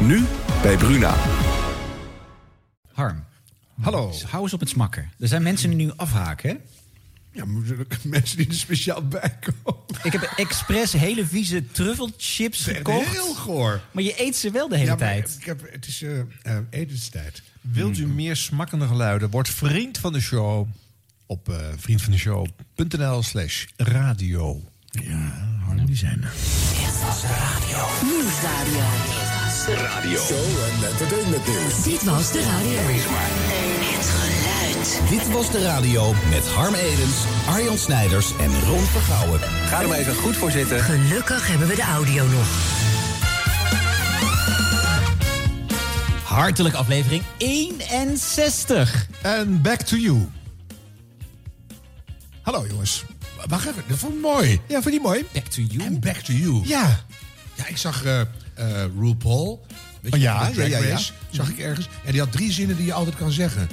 Nu bij Bruna. Harm, Hallo. hou eens op het smakken. Er zijn mensen die nu afhaken. hè? Ja, mensen die er speciaal bij komen. Ik heb expres hele vieze truffelchips gekocht. Heel goor. Maar je eet ze wel de hele Ja, tijd. ik heb, het is eh, eh, etenstijd. Wilt u meer smakkende geluiden? Word vriend van de show op eh vriendvandeshow.nl slash radio. Ja, Harm, die zijn er. Nieuwsradio. Show en entertainment nieuws. Dit was de radio. Het geluid. Dit was de radio met Harm Edens, Arjan Snijders en Ron Vergouwen. Ga er maar even goed voor zitten. Gelukkig hebben we de audio nog. Hartelijk aflevering 61. En back to you. Hallo jongens. Wacht even, dat vond ik mooi. Ja, vind je mooi? Back to you. En back to you. Ja. Ja, ik zag eh eh RuPaul. Weet Oh, ja, ja, ja, ja. Race, Zag ik ergens. En die had drie zinnen die je altijd kan zeggen.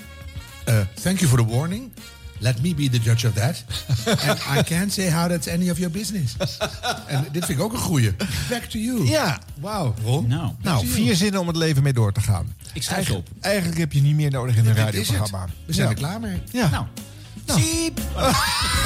Eh, thank you for the warning. Let me be the judge of that. And I can't say how that's any of your business. en dit vind ik ook een goeie. Back to you. Ja. Wauw, Ron. Nou, Nou, vier zinnen om het leven mee door te gaan. ik schrijf op. Eigenlijk heb je niet meer nodig in een radioprogramma. We zijn Ja. er klaar mee. Ja. Nou, Siep.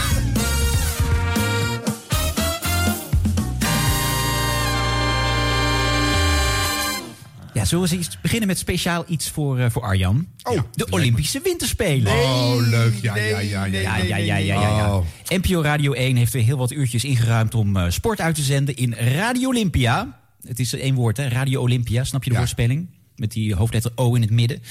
zullen we eens beginnen met speciaal iets voor, eh, voor Arjan? Oh, de Olympische Winterspelen. Oh, leuk. Ja, ja, ja, ja. Ja, ja, ja, ja, ja, ja. Oh. NPO Radio 1 heeft weer heel wat uurtjes ingeruimd om eh, sport uit te zenden in Radio Olympia. Het is één woord, hè? Radio Olympia. Snap je de Ja. woordspeling? Met die hoofdletter O in het midden.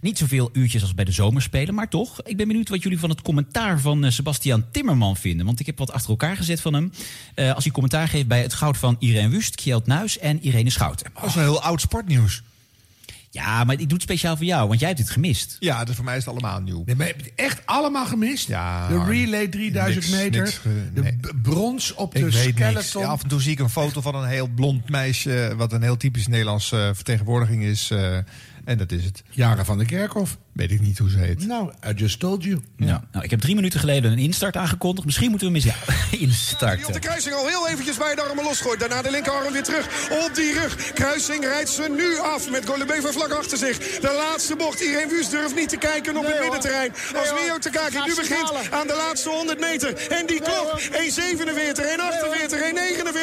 Niet zoveel uurtjes als bij de zomerspelen, maar toch. Ik ben benieuwd wat jullie van het commentaar van eh, Sebastian Timmerman vinden. Want ik heb wat achter elkaar gezet van hem. Eh, als hij commentaar geeft bij het goud van Irene Wust, Kjeld Nuis en Irene Schouten. Dat is een heel oud sportnieuws. Ja, maar ik doe het speciaal voor jou, want jij hebt het gemist. Ja, dus voor mij is het allemaal nieuw. Nee, maar heb je het echt allemaal gemist? Ja, de relay 3000 niks- meter. niks, eh, de b- brons op Ik de weet niks. skeleton. Ja, af en toe zie ik een foto van een heel blond meisje... wat een heel typisch Nederlands eh, vertegenwoordiging is. eh, en dat is het. Jaren van de Kerkhof. Weet ik niet hoe ze heet. Nou, I just told you. Nou, nou, ik heb drie minuten geleden een instart aangekondigd. Misschien moeten we hem eens ja, Die op de instarten. kruising al heel eventjes bij de armen losgooit. Daarna de linkerarm weer terug op die rug. Kruising rijdt ze nu af met Golubever vlak achter zich. De laatste bocht. Irene Wust durft niet te kijken op het middenterrein. Als Mio Takaki nu begint aan de laatste 100 meter. En die klok 1,47, 1,48,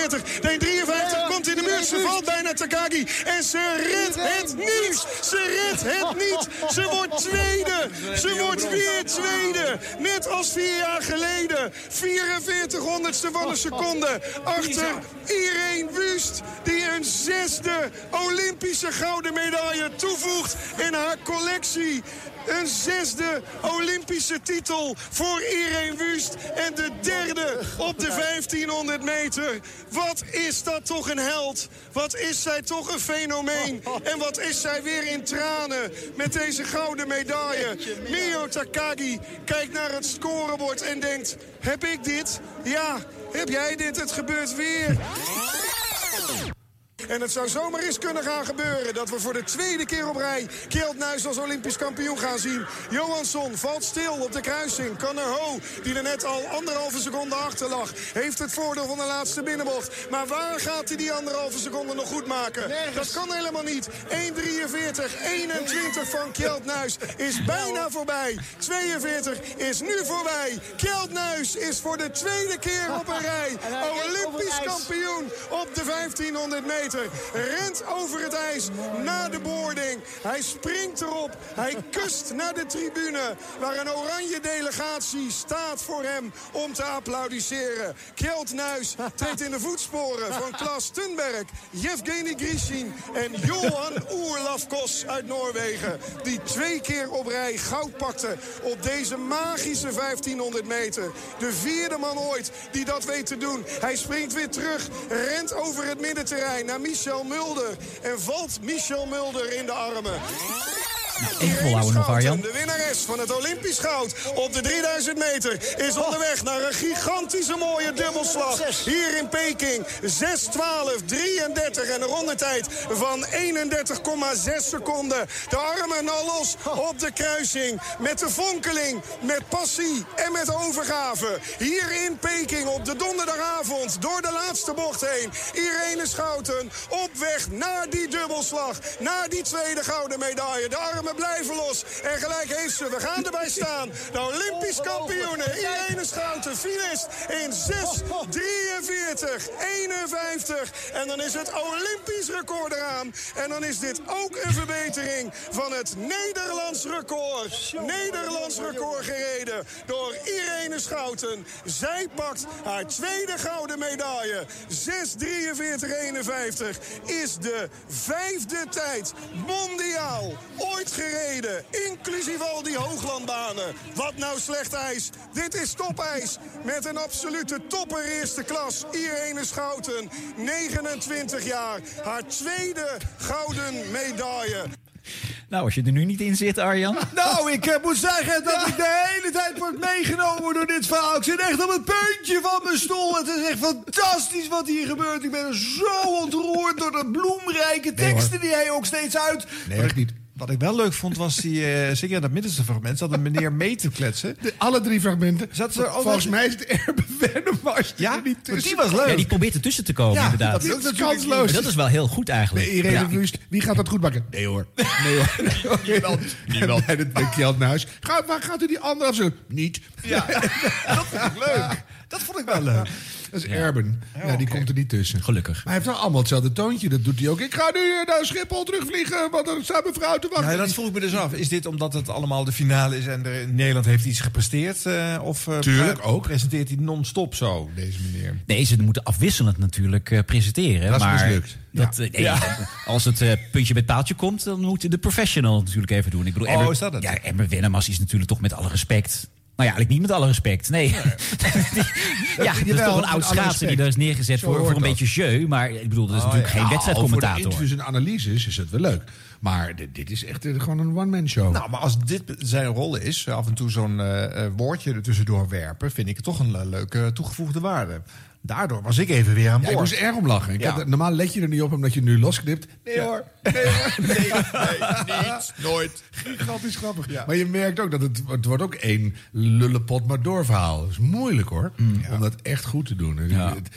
1,49, 1,53 komt in de buurt. Ze valt bijna Takagi. En ze redt het niet. Ze redt het niet. Ze wordt tweede. Ze wordt weer tweede. Net als vier jaar geleden. 44 honderdste van een seconde. Achter Irene Wust. Die een zesde Olympische gouden medaille toevoegt in haar collectie. Een zesde Olympische titel voor Irene Wust. En de derde op de 1500 meter. Wat is dat toch een held. Wat is zij toch een fenomeen. En wat is zij weer in tranen met deze gouden medaille. Mio Takagi kijkt naar het scorebord en denkt... Heb ik dit? Ja, heb jij dit? Het gebeurt weer. En het zou zomaar eens kunnen gaan gebeuren dat we voor de tweede keer op rij Kjeld Nuis als Olympisch kampioen gaan zien. Johansson valt stil op de kruising. Conor Ho, die er net al anderhalve seconde achter lag, heeft het voordeel van de laatste binnenbocht. Maar waar gaat hij die anderhalve seconde nog goed maken? Dat kan helemaal niet. 1.43, 21 van Kjeld Nuis is bijna voorbij. 42 is nu voorbij. Kjeld Nuis is voor de tweede keer op een rij Olympisch kampioen op de 1500 meter. Rent over het ijs na de boarding. Hij springt erop. Hij kust naar de tribune. Waar een oranje delegatie staat voor hem om te applaudisseren. Kjeld Nuis treedt in de voetsporen van Klas Thunberg, Yevgeny Grishin en Johan Oerlafkos uit Noorwegen. Die twee keer op rij goud pakte op deze magische 1500 meter. De vierde man ooit die dat weet te doen. Hij springt weer terug, rent over het middenterrein Michel Mulder. En valt Michel Mulder in de armen. Even volhouden nog, Arjan. De winnares van het Olympisch goud op de 3000 meter is onderweg naar een gigantische mooie dubbelslag. Hier in Peking 6, 12, 33 en een rondetijd van 31,6 seconden. De armen al los op de kruising met de vonkeling, met passie en met overgave. Hier in Peking op de donderdagavond door de laatste bocht heen. Irene Schouten op weg naar die dubbelslag, naar die tweede gouden medaille. De armen blijven los. En gelijk heeft ze. We gaan erbij staan. De Olympisch kampioene Irene Schouten. Finist in 6, 43, 51. En dan is het Olympisch record eraan. En dan is dit ook een verbetering van het Nederlands record. Nederlands record gereden door Irene Schouten. Zij pakt haar tweede gouden medaille. 6, 43, 51 is de vijfde tijd mondiaal ooit gereden. Inclusief al die hooglandbanen. Wat nou slecht ijs. Dit is topijs. Met een absolute topper eerste klas. Irene Schouten, 29 jaar. Haar tweede gouden medaille. Nou, als je er nu niet in zit, Arjan. Nou, ik eh, moet zeggen dat ik de hele tijd word meegenomen door dit verhaal. Ik zit echt op het puntje van mijn stoel. Het is echt fantastisch wat hier gebeurt. Ik ben zo ontroerd door de bloemrijke teksten die hij ook steeds uit. Nee, echt niet. Wat ik wel leuk vond was die, eh zeker in dat middenste fragment, zat een meneer mee te kletsen. De, alle drie fragmenten. Zat Volgens mij is het Erben Wennemars die Ja, er niet want tussen. die was leuk. Ja, die probeert ertussen te komen, Ja, inderdaad. dat is ook kansloos. dat is wel heel goed eigenlijk. Nee, Irene Ja. Wust, wie gaat dat goed maken? Nee hoor. Nee hoor. Niemand. Niemand. Bij het bij Kjeld Nuis. Ga, waar gaat u die andere af? Niet. Ja, dat vond ik leuk. Dat vond ik wel leuk. Dat is Erben. Ja, die komt er niet tussen. Gelukkig. Maar hij heeft wel allemaal hetzelfde toontje. Dat doet hij ook. Ik ga nu eh, naar Schiphol terugvliegen, want er staat mijn vrouw te wachten. Ja, dat vroeg ik me dus af. Is dit omdat het allemaal de finale is en er in Nederland heeft iets gepresteerd? eh, of eh, Tuurlijk, ook. presenteert hij non-stop zo, deze meneer? Nee, ze moeten afwisselend natuurlijk eh, presenteren. Dat is maar mislukt. Dat, nee, Als het eh, puntje met paaltje komt, dan moet de professional natuurlijk even doen. Ik bedoel, Oh, Emmer- is dat het? Ja, Emmer Wennemars is natuurlijk toch met alle respect. Nou ja, eigenlijk niet met alle respect. Nee. ja, dat is toch een oud schaatser die daar is neergezet Zo voor, voor een dat. beetje jeu. Maar ik bedoel, dat is natuurlijk geen Nou, Voor wedstrijdcommentator. interviews en analyses is het wel leuk. Maar dit, dit is echt eh, gewoon een one-man show. Nou, maar als dit zijn rol is, af en toe zo'n eh, eh, woordje er tussendoor werpen, vind ik het toch een leuke toegevoegde waarde. Daardoor was ik even weer aan ja, ik boord. moest erg om lachen. Ja. had- normaal let je er niet op omdat je nu losknipt. Nee hoor. Nee hoor. Nee, niet, nooit. Gigantisch grappig. Maar je merkt ook dat het, het wordt ook één lullepot maar door verhaal. Het is moeilijk hoor. Om dat echt goed te doen. Het, Ja. het,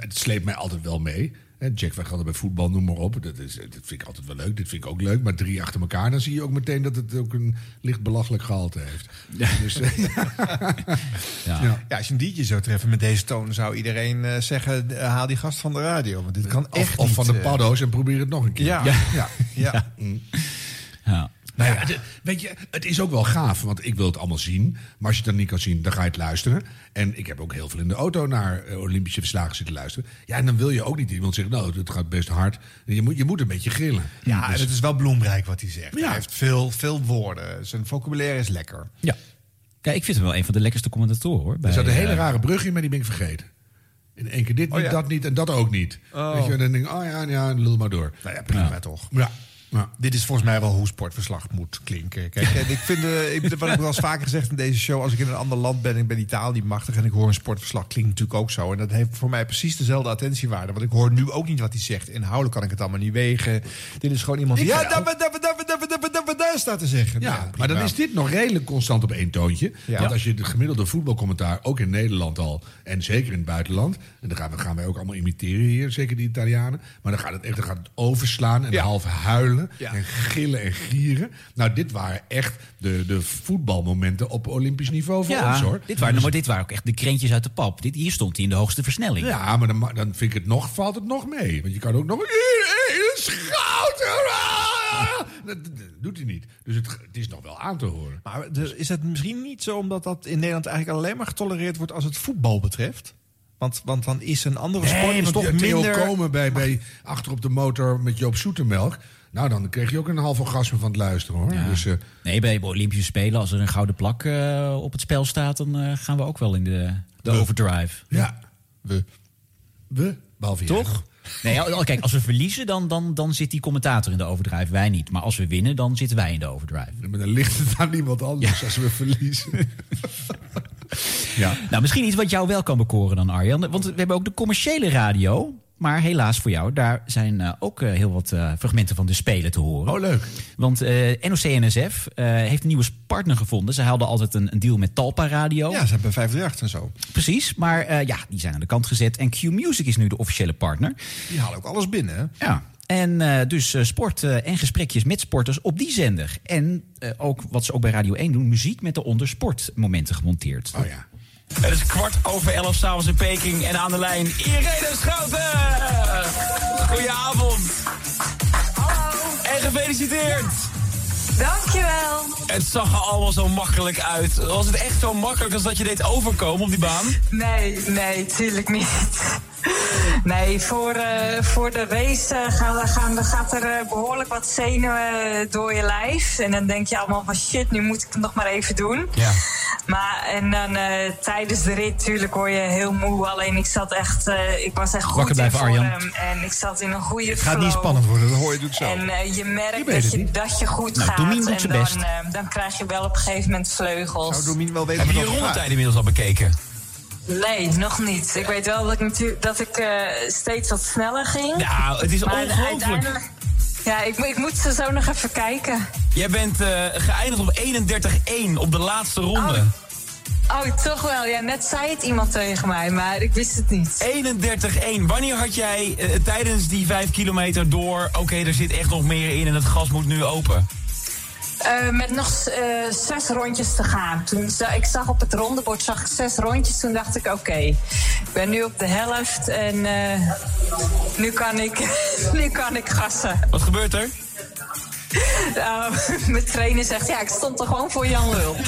het sleept mij altijd wel mee. Hè, Jack van Gelder bij voetbal, noem maar op. Dat, is, dat vind ik altijd wel leuk. Dit vind ik ook leuk. Maar drie achter elkaar, dan zie je ook meteen dat het ook een licht belachelijk gehalte heeft. Dus, eh, Ja. ja. Ja, als je een diertje zou treffen met deze toon, zou iedereen eh, zeggen: eh, haal die gast van de radio. Want dit kan echt Of, of niet, van de eh, paddo's en probeer het nog een keer. Ja, Ja. ja, ja. Ja. Nou ja, het- weet je, het is ook wel gaaf, want ik wil het allemaal zien. Maar als je het dan niet kan zien, dan ga je het luisteren. En ik heb ook heel veel in de auto naar eh, Olympische verslagen zitten luisteren. Ja, en dan wil je ook niet iemand zeggen, nou, het gaat best hard. Je moet, je moet een beetje grillen. Ja, en Dus- het is wel bloemrijk wat hij zegt. Ja. Hij heeft veel, veel woorden. Zijn vocabulaire is lekker. ja. Ja, ik vind hem wel een van de lekkerste commentatoren hoor. er bij, zat een hele eh, rare brug in, maar die ben ik vergeten. In één keer dit niet, ja. dat niet en dat ook niet. Weet je, en dan denk ik, oh ja, ja, lul maar door. Nou ja, prima Ja. toch. Ja, dit is volgens mij wel hoe sportverslag moet klinken. Kijk, en ik vind, eh, ik, wat ik al eens vaker gezegd in deze show... als ik in een ander land ben, ik ben Italië machtig... en ik hoor een sportverslag, klinkt natuurlijk ook zo. En dat heeft voor mij precies dezelfde attentiewaarde. Want ik hoor nu ook niet wat hij zegt. Inhoudelijk kan ik het allemaal niet wegen. Dit is gewoon iemand die... Ja, daar, staat te zeggen. Ja, maar dan is dit nog redelijk constant op één toontje. Want als je het gemiddelde voetbalcommentaar, ook in Nederland al... en zeker in het buitenland... en dan gaan, gaan wij ook allemaal imiteren hier, zeker die Italianen... maar dan gaat het echt dan gaat het overslaan en half huilen... Ja. en gillen en gieren. Nou, dit waren echt de, de voetbalmomenten op Olympisch niveau voor Ja, ons, hoor. dit waren, maar dit waren ook echt de krentjes uit de pap. Dit, hier stond hij in de hoogste versnelling. Ja, maar dan, dan vind ik het nog, valt het nog mee. Want je kan ook nog... Goud! Dat, doet hij niet. Dus het, het is nog wel aan te horen. Maar is het misschien niet zo omdat dat in Nederland eigenlijk alleen maar getolereerd wordt als het voetbal betreft? Want, want dan is een andere sport is want toch Theo minder... komen bij, bij achter op de motor met Joop Zoetemelk. Nou, dan kreeg je ook een half orgasme van het luisteren hoor. Dus, eh, Nee, bij de Olympische Spelen, als er een gouden plak eh, op het spel staat, dan eh, gaan we ook wel in de, de overdrive. ja, we. We, behalve. Toch? Nee, al- kijk, als we verliezen, dan, dan, dan zit die commentator in de overdrive. Wij niet. Maar als we winnen, dan zitten wij in de overdrive. Maar dan ligt het aan iemand anders als we verliezen. ja. Nou, misschien iets wat jou wel kan bekoren dan, Arjan. Want we hebben ook de commerciële radio. Maar helaas voor jou, daar zijn eh, ook eh, heel wat eh, fragmenten van de Spelen te horen. Oh, leuk. Want NOC-NSF heeft een nieuwe partner gevonden. Ze hadden altijd een, een deal met Talpa Radio. Ja, ze hebben 538 en zo. Precies, maar ja, die zijn aan de kant gezet. En Q-Music is nu de officiële partner. Die halen ook alles binnen, hè? Ja. En dus sport en gesprekjes met sporters op die zender. En ook wat ze ook bij Radio 1 doen, muziek met de ondersportmomenten gemonteerd. Oh ja. Het is kwart over elf s'avonds in Peking en aan de lijn Irene Schouten. Goedenavond. En gefeliciteerd. Dankjewel. Het zag er allemaal zo makkelijk uit. Was het echt zo makkelijk als dat je deed overkomen op die baan? Nee, nee, tuurlijk niet. Nee, voor, eh, voor de race eh, gaan, gaan, gaat er eh, behoorlijk wat zenuwen door je lijf. En dan denk je allemaal van shit, nu moet ik het nog maar even doen. Ja. Maar en dan eh, tijdens de rit natuurlijk word je heel moe. Alleen ik zat echt, eh, ik was echt goed Wakker blijven, in vorm. Arjan. En ik zat in een goede Het gaat niet spannend worden, dat hoor je natuurlijk zo. En eh, je merkt Je dat, je, niet. dat je goed Nou, gaat. Domien doet en zijn dan, best. dan krijg je wel op een gegeven moment vleugels. Zou Domien wel weten Heb je wat je dat rondetijd gaat? inmiddels al bekeken? Nee, nog niet. Ik weet wel dat ik, natuurlijk dat ik eh, steeds wat sneller ging. Nou, het is ongelooflijk. Ja, ik, ik moet ze zo nog even kijken. Jij bent eh, geëindigd op 31-1 op de laatste ronde. Oh, toch wel. Ja, net zei het iemand tegen mij, maar ik wist het niet. 31-1. Wanneer had jij eh, tijdens die 5 kilometer door... oké, er zit echt nog meer in en het gas moet nu open? Eh, met nog eh, zes rondjes te gaan. Toen ik zag op het rondebord zag ik zes rondjes. Toen dacht ik, oké, ik ben nu op de helft en eh, nu, kan ik, nu kan ik gassen. Wat gebeurt er? Nou, mijn trainer zegt, ja, ik stond er gewoon voor Jan Lul.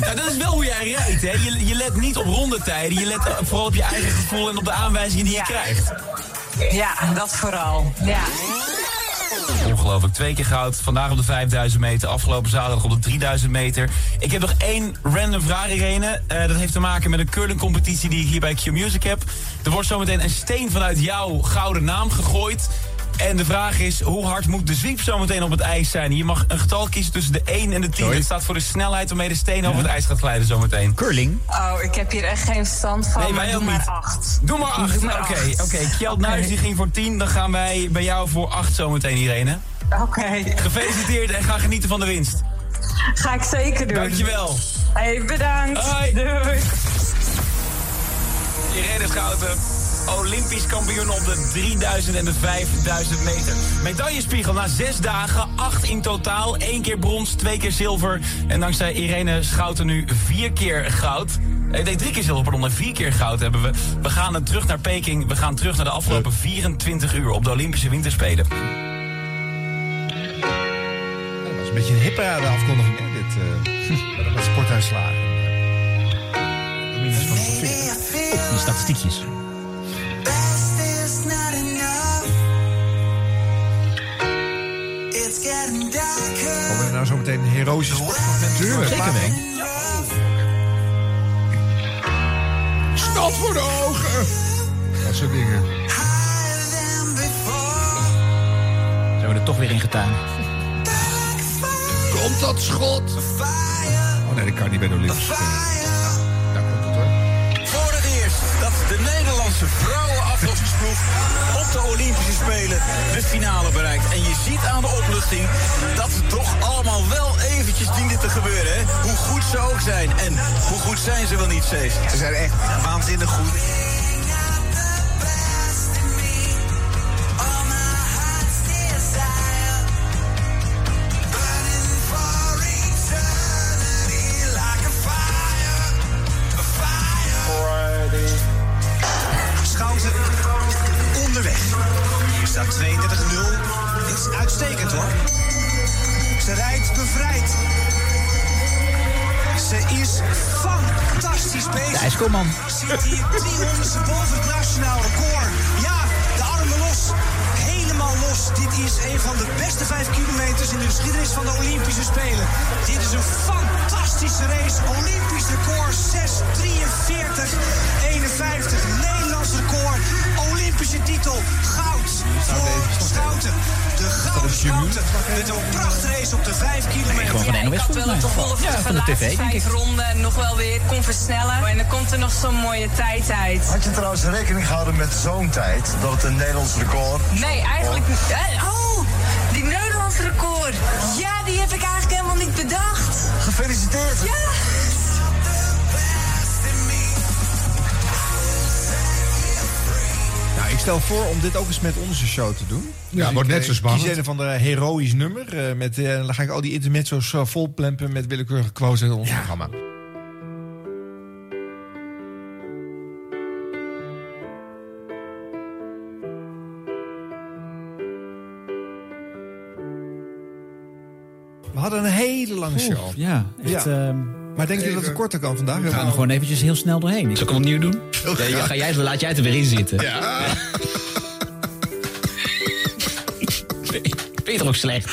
Nou, dat is wel hoe jij rijdt, hè? Je, je let niet op rondetijden. Je let vooral op je eigen gevoel en op de aanwijzingen die je Ja. krijgt. Ja, dat vooral. Ja. Ongelooflijk. Twee keer goud. Vandaag op de 5000 meter. Afgelopen zaterdag op de 3000 meter. Ik heb nog één random vraag, Irene. Eh, dat heeft te maken met een curlingcompetitie die ik hier bij Q-Music heb. Er wordt zometeen een steen vanuit jouw gouden naam gegooid. En de vraag is, hoe hard moet de zwiep zometeen op het ijs zijn? Je mag een getal kiezen tussen de 1 en de 10. Het staat voor de snelheid waarmee de steen over het ijs gaat glijden zometeen. Curling. Oh, ik heb hier echt geen verstand van, Nee, maar doe maar niet. acht. Doe maar 8. Doe Oké, oké. Kjeld. Nuis die ging voor 10. Dan gaan wij bij jou voor 8 zometeen, Irene. Oké, Gefeliciteerd en ga genieten van de winst. ga ik zeker doen. Dankjewel. Hey, bedankt. Hoi. Doei. Irene Schouten, Olympisch kampioen op de 3000 en de 5000 meter. Medaillespiegel na zes dagen, acht in totaal. Eén keer brons, twee keer zilver. En dankzij Irene Schouten nu vier keer goud. Eh, Nee, drie keer zilver, pardon, en vier keer goud hebben we. We gaan terug naar Peking. We gaan terug naar de afgelopen 24 uur op de Olympische Winterspelen. Een beetje een hippe afkondiging, hè, dit. eh met, met sportuitslagen. Eh, van de Die statistiekjes. Komen er nou zo meteen heroïsche sportmomenten? Tuurlijk. Zeker weten. Snot voor de ogen. Dat soort dingen. Zijn we er toch weer in getuind. Komt dat schot? Oh nee, dat kan niet bij de Olympische Spelen. Daar komt het hoor. Voor het eerst dat de Nederlandse vrouwenaflossingsploeg op de Olympische Spelen de finale bereikt. En je ziet aan de opluchting dat het toch allemaal wel eventjes diende te gebeuren. Hè? Hoe goed ze ook zijn. En hoe goed zijn ze wel niet, Cees? Ze zijn echt waanzinnig goed. Van de tv, denk ik. ronden nog wel weer kon versnellen. En dan komt er nog zo'n mooie tijd uit. Had je trouwens rekening gehouden met zo'n tijd? Dat het een Nederlands record? Nee, eigenlijk niet. Eh, Oh, die Nederlands record. Ja, die heb ik eigenlijk helemaal niet bedacht. Gefeliciteerd. Ja. Stel voor om dit ook eens met onze show te doen. Ja, ik, wordt net eh, zo spannend. kies een van de heroïsch nummer. eh, met, eh, dan ga ik al die intermezzo's uh, volplempen met willekeurige quotes in ons programma. We hadden een hele lange show. Ja, echt, Ja. ehm, maar denk je dat het korter kan vandaag? we gaan er gewoon eventjes heel snel doorheen. Zal ik hem opnieuw doen? Ja, ga jij, laat jij het er weer in zitten. Ja. Toch ook slecht?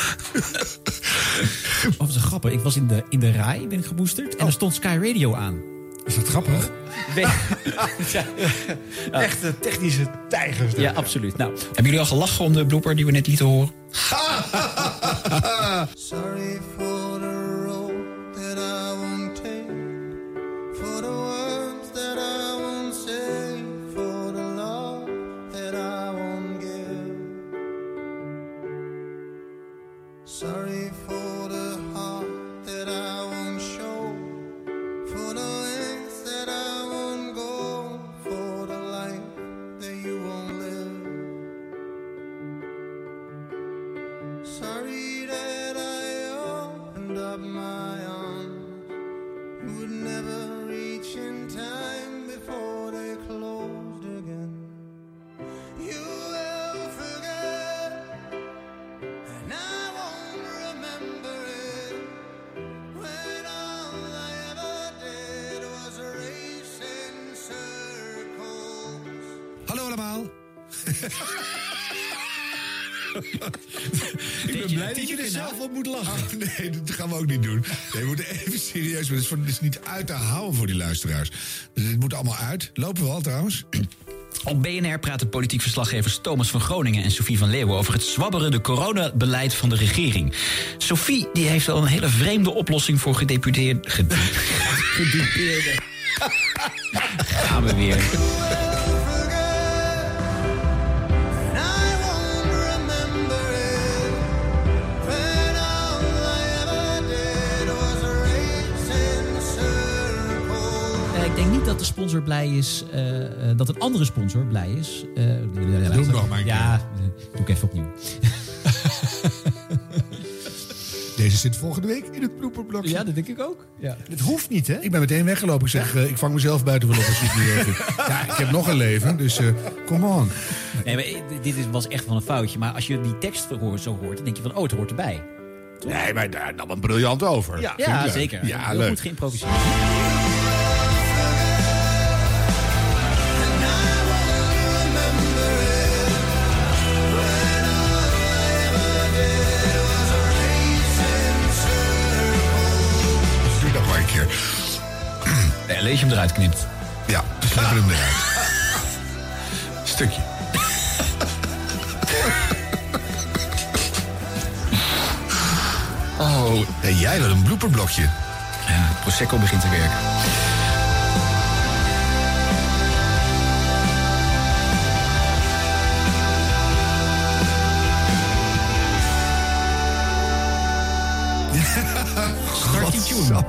Oh, wat een grappig. Ik was in de, in de RAI, ben ik geboosterd. En er stond Sky Radio aan. Is dat grappig? Echte technische tijgers. Ja, absoluut. Nou, hebben jullie al gelachen om de blooper die we net lieten horen? Sorry for Nee, we moeten even serieus. maar Het is, voor, dit is niet uit te houden voor die luisteraars. Dus het moet allemaal uit. Lopen we al trouwens? Op BNR praten politiek verslaggevers Thomas van Groningen en Sophie van Leeuwen over het zwabberende coronabeleid van de regering. Sophie die heeft al een hele vreemde oplossing voor gedeputeerde. gede- gedupeerde. Gaan we weer. Denk niet dat de sponsor blij is, eh, eh, dat een andere sponsor blij is. Eh, Doe hem nog maar een Ja, doe ik even opnieuw. Deze zit volgende week in het blooperblokje. Ja, dat denk ik ook. Ja. Het hoeft niet, hè? Ik ben meteen weggelopen. Ik zeg, ik vang mezelf buiten wel op als ik niet. Ja, ik heb nog een leven, dus eh come on. Nee, maar dit is- was echt wel een foutje. Maar als je die tekst zo hoort, dan denk je van, oh, het hoort erbij. Nee, maar daar nam een briljant over. Ja, zeker. Ja, Heel leuk. goed geïmproviseerd. Je hem eruit knipt. Ja, we knippen hem eruit. Stukje. Oh, en jij wil een blooperblokje. Ja, Prosecco begint te werken. Start die tune.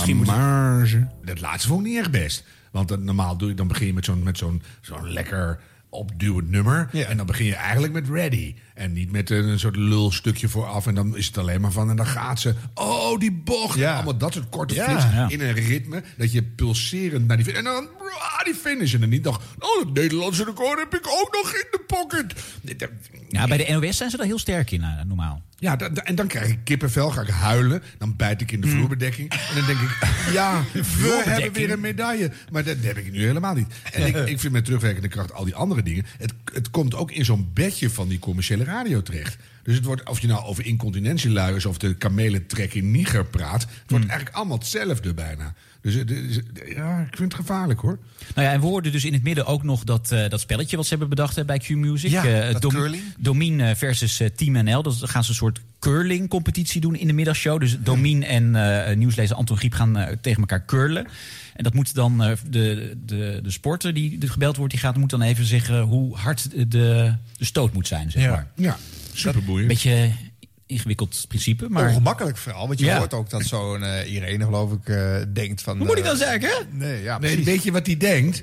Misschien moet je- blamage. Dat laatste vond ik niet echt best. Want normaal doe je, dan begin je met zo'n met zo'n zo'n lekker opduwend nummer. En dan begin je eigenlijk met Ready. En niet met een soort lulstukje vooraf. En dan is het alleen maar van. En dan gaat ze. Oh, die bocht. Allemaal dat soort korte Ja. flits Ja. in een ritme. Dat je pulserend naar die fin- En dan ah, die finish. En dan niet nog. Oh, het Nederlandse record heb ik ook nog in de pocket. Ja, bij de NOS zijn ze daar heel sterk in, eh, normaal. Ja, da- da- en dan krijg ik kippenvel, ga ik huilen. Dan bijt ik in de vloerbedekking. En dan denk ik, ja, we hebben weer een medaille. Maar dat heb ik nu helemaal niet. En ik, ik vind met terugwerkende kracht al die andere dingen... Het, het komt ook in zo'n bedje van die commerciële radio terecht. Dus het wordt, of je nou over incontinentieluiers... of de kamelentrek in Niger praat... het wordt eigenlijk allemaal hetzelfde bijna. Dus het is- ja, ik vind het gevaarlijk hoor. Nou ja, en we hoorden dus in het midden ook nog dat, eh, dat spelletje wat ze hebben bedacht hè, bij Q-Music. Ja, Eh, dat curling. Domien eh, versus eh, Team NL. Dus dan gaan ze een soort curling-competitie doen in de middagshow. Dus Domien en eh, nieuwslezer Anton Griep gaan eh, tegen elkaar curlen. En dat moet dan eh, de, de, de sporter die gebeld wordt, die gaat moet dan even zeggen hoe hard de, de stoot moet zijn. Zeg Ja. maar. Ja, superboeiend. Beetje ingewikkeld principe, maar... Ongemakkelijk vooral, want je Ja. hoort ook dat zo'n eh, Irene, geloof ik, eh, denkt van... Hoe moet ik dan zeggen? Nee, ja, Nee, weet je wat hij denkt?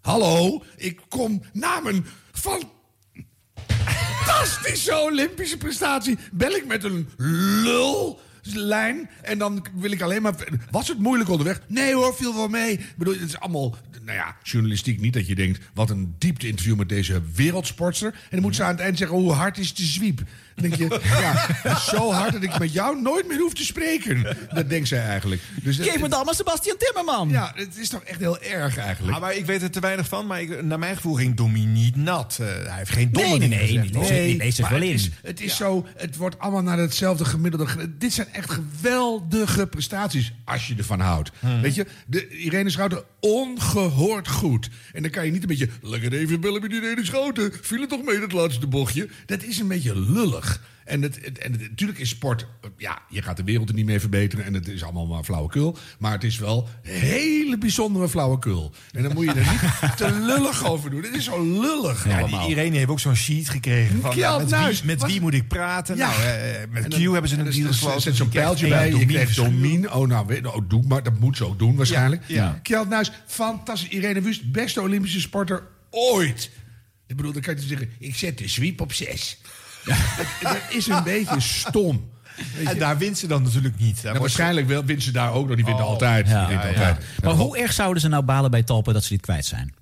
Hallo, ik kom namen van fantastische Olympische prestatie. Bel ik met een lullijn en dan wil ik alleen maar... Was het moeilijk onderweg? Nee hoor, viel wel mee. Ik bedoel, het is allemaal, nou ja, journalistiek niet dat je denkt... wat een diepte interview met deze wereldsportster. En dan moet ze aan het eind zeggen, hoe hard is de zwiep? Dan denk je, ja, zo hard dat ik met jou nooit meer hoef te spreken. Dat denkt zij eigenlijk. Dus Geef me dan maar Sebastian Timmerman. Ja, het is toch echt heel erg eigenlijk. Ah, maar ik weet er te weinig van, maar ik, naar mijn gevoel ging Domi niet nat. Eh, hij heeft geen domme Nee, nee, nee, nee. het. Is, het is zo, het wordt allemaal naar hetzelfde gemiddelde. ge- Dit zijn echt geweldige prestaties, als je ervan houdt. Weet je, de, Irene Schouten, ongehoord goed. En dan kan je niet een beetje, lekker even bellen met Irene Schouten. Viel het toch mee, dat laatste bochtje? Dat is een beetje lullig. En, het, het- en het- natuurlijk is sport, eh, ja, je gaat de wereld er niet mee verbeteren. En het is allemaal maar flauwekul. Maar het is wel hele bijzondere flauwekul. En dan moet je er niet te lullig over doen. Het is zo lullig Ja, allemaal. Irene heeft ook zo'n sheet gekregen van nou, met, Nuis wie, met wie moet ik praten. Ja. Nou, eh, met En Q hebben ze en een deal gesloten. Zet zo'n pijltje bij. Je krijgt. Domien. Oh, nou, weet, oh, doe maar. Dat moet ze ook doen waarschijnlijk. Ja, ja. Kjeld Nuis, fantastisch. Irene Wust, beste Olympische sporter ooit. Ik bedoel, dan kan je zeggen, ik zet de sweep op zes. Dat, is een beetje stom. En daar wint ze dan natuurlijk niet. Waarschijnlijk wel, wint ze daar ook nog. Die wint Oh, altijd. ja, die wint ja, altijd. Maar hoe erg zouden ze nou balen bij Talpen dat ze dit kwijt zijn?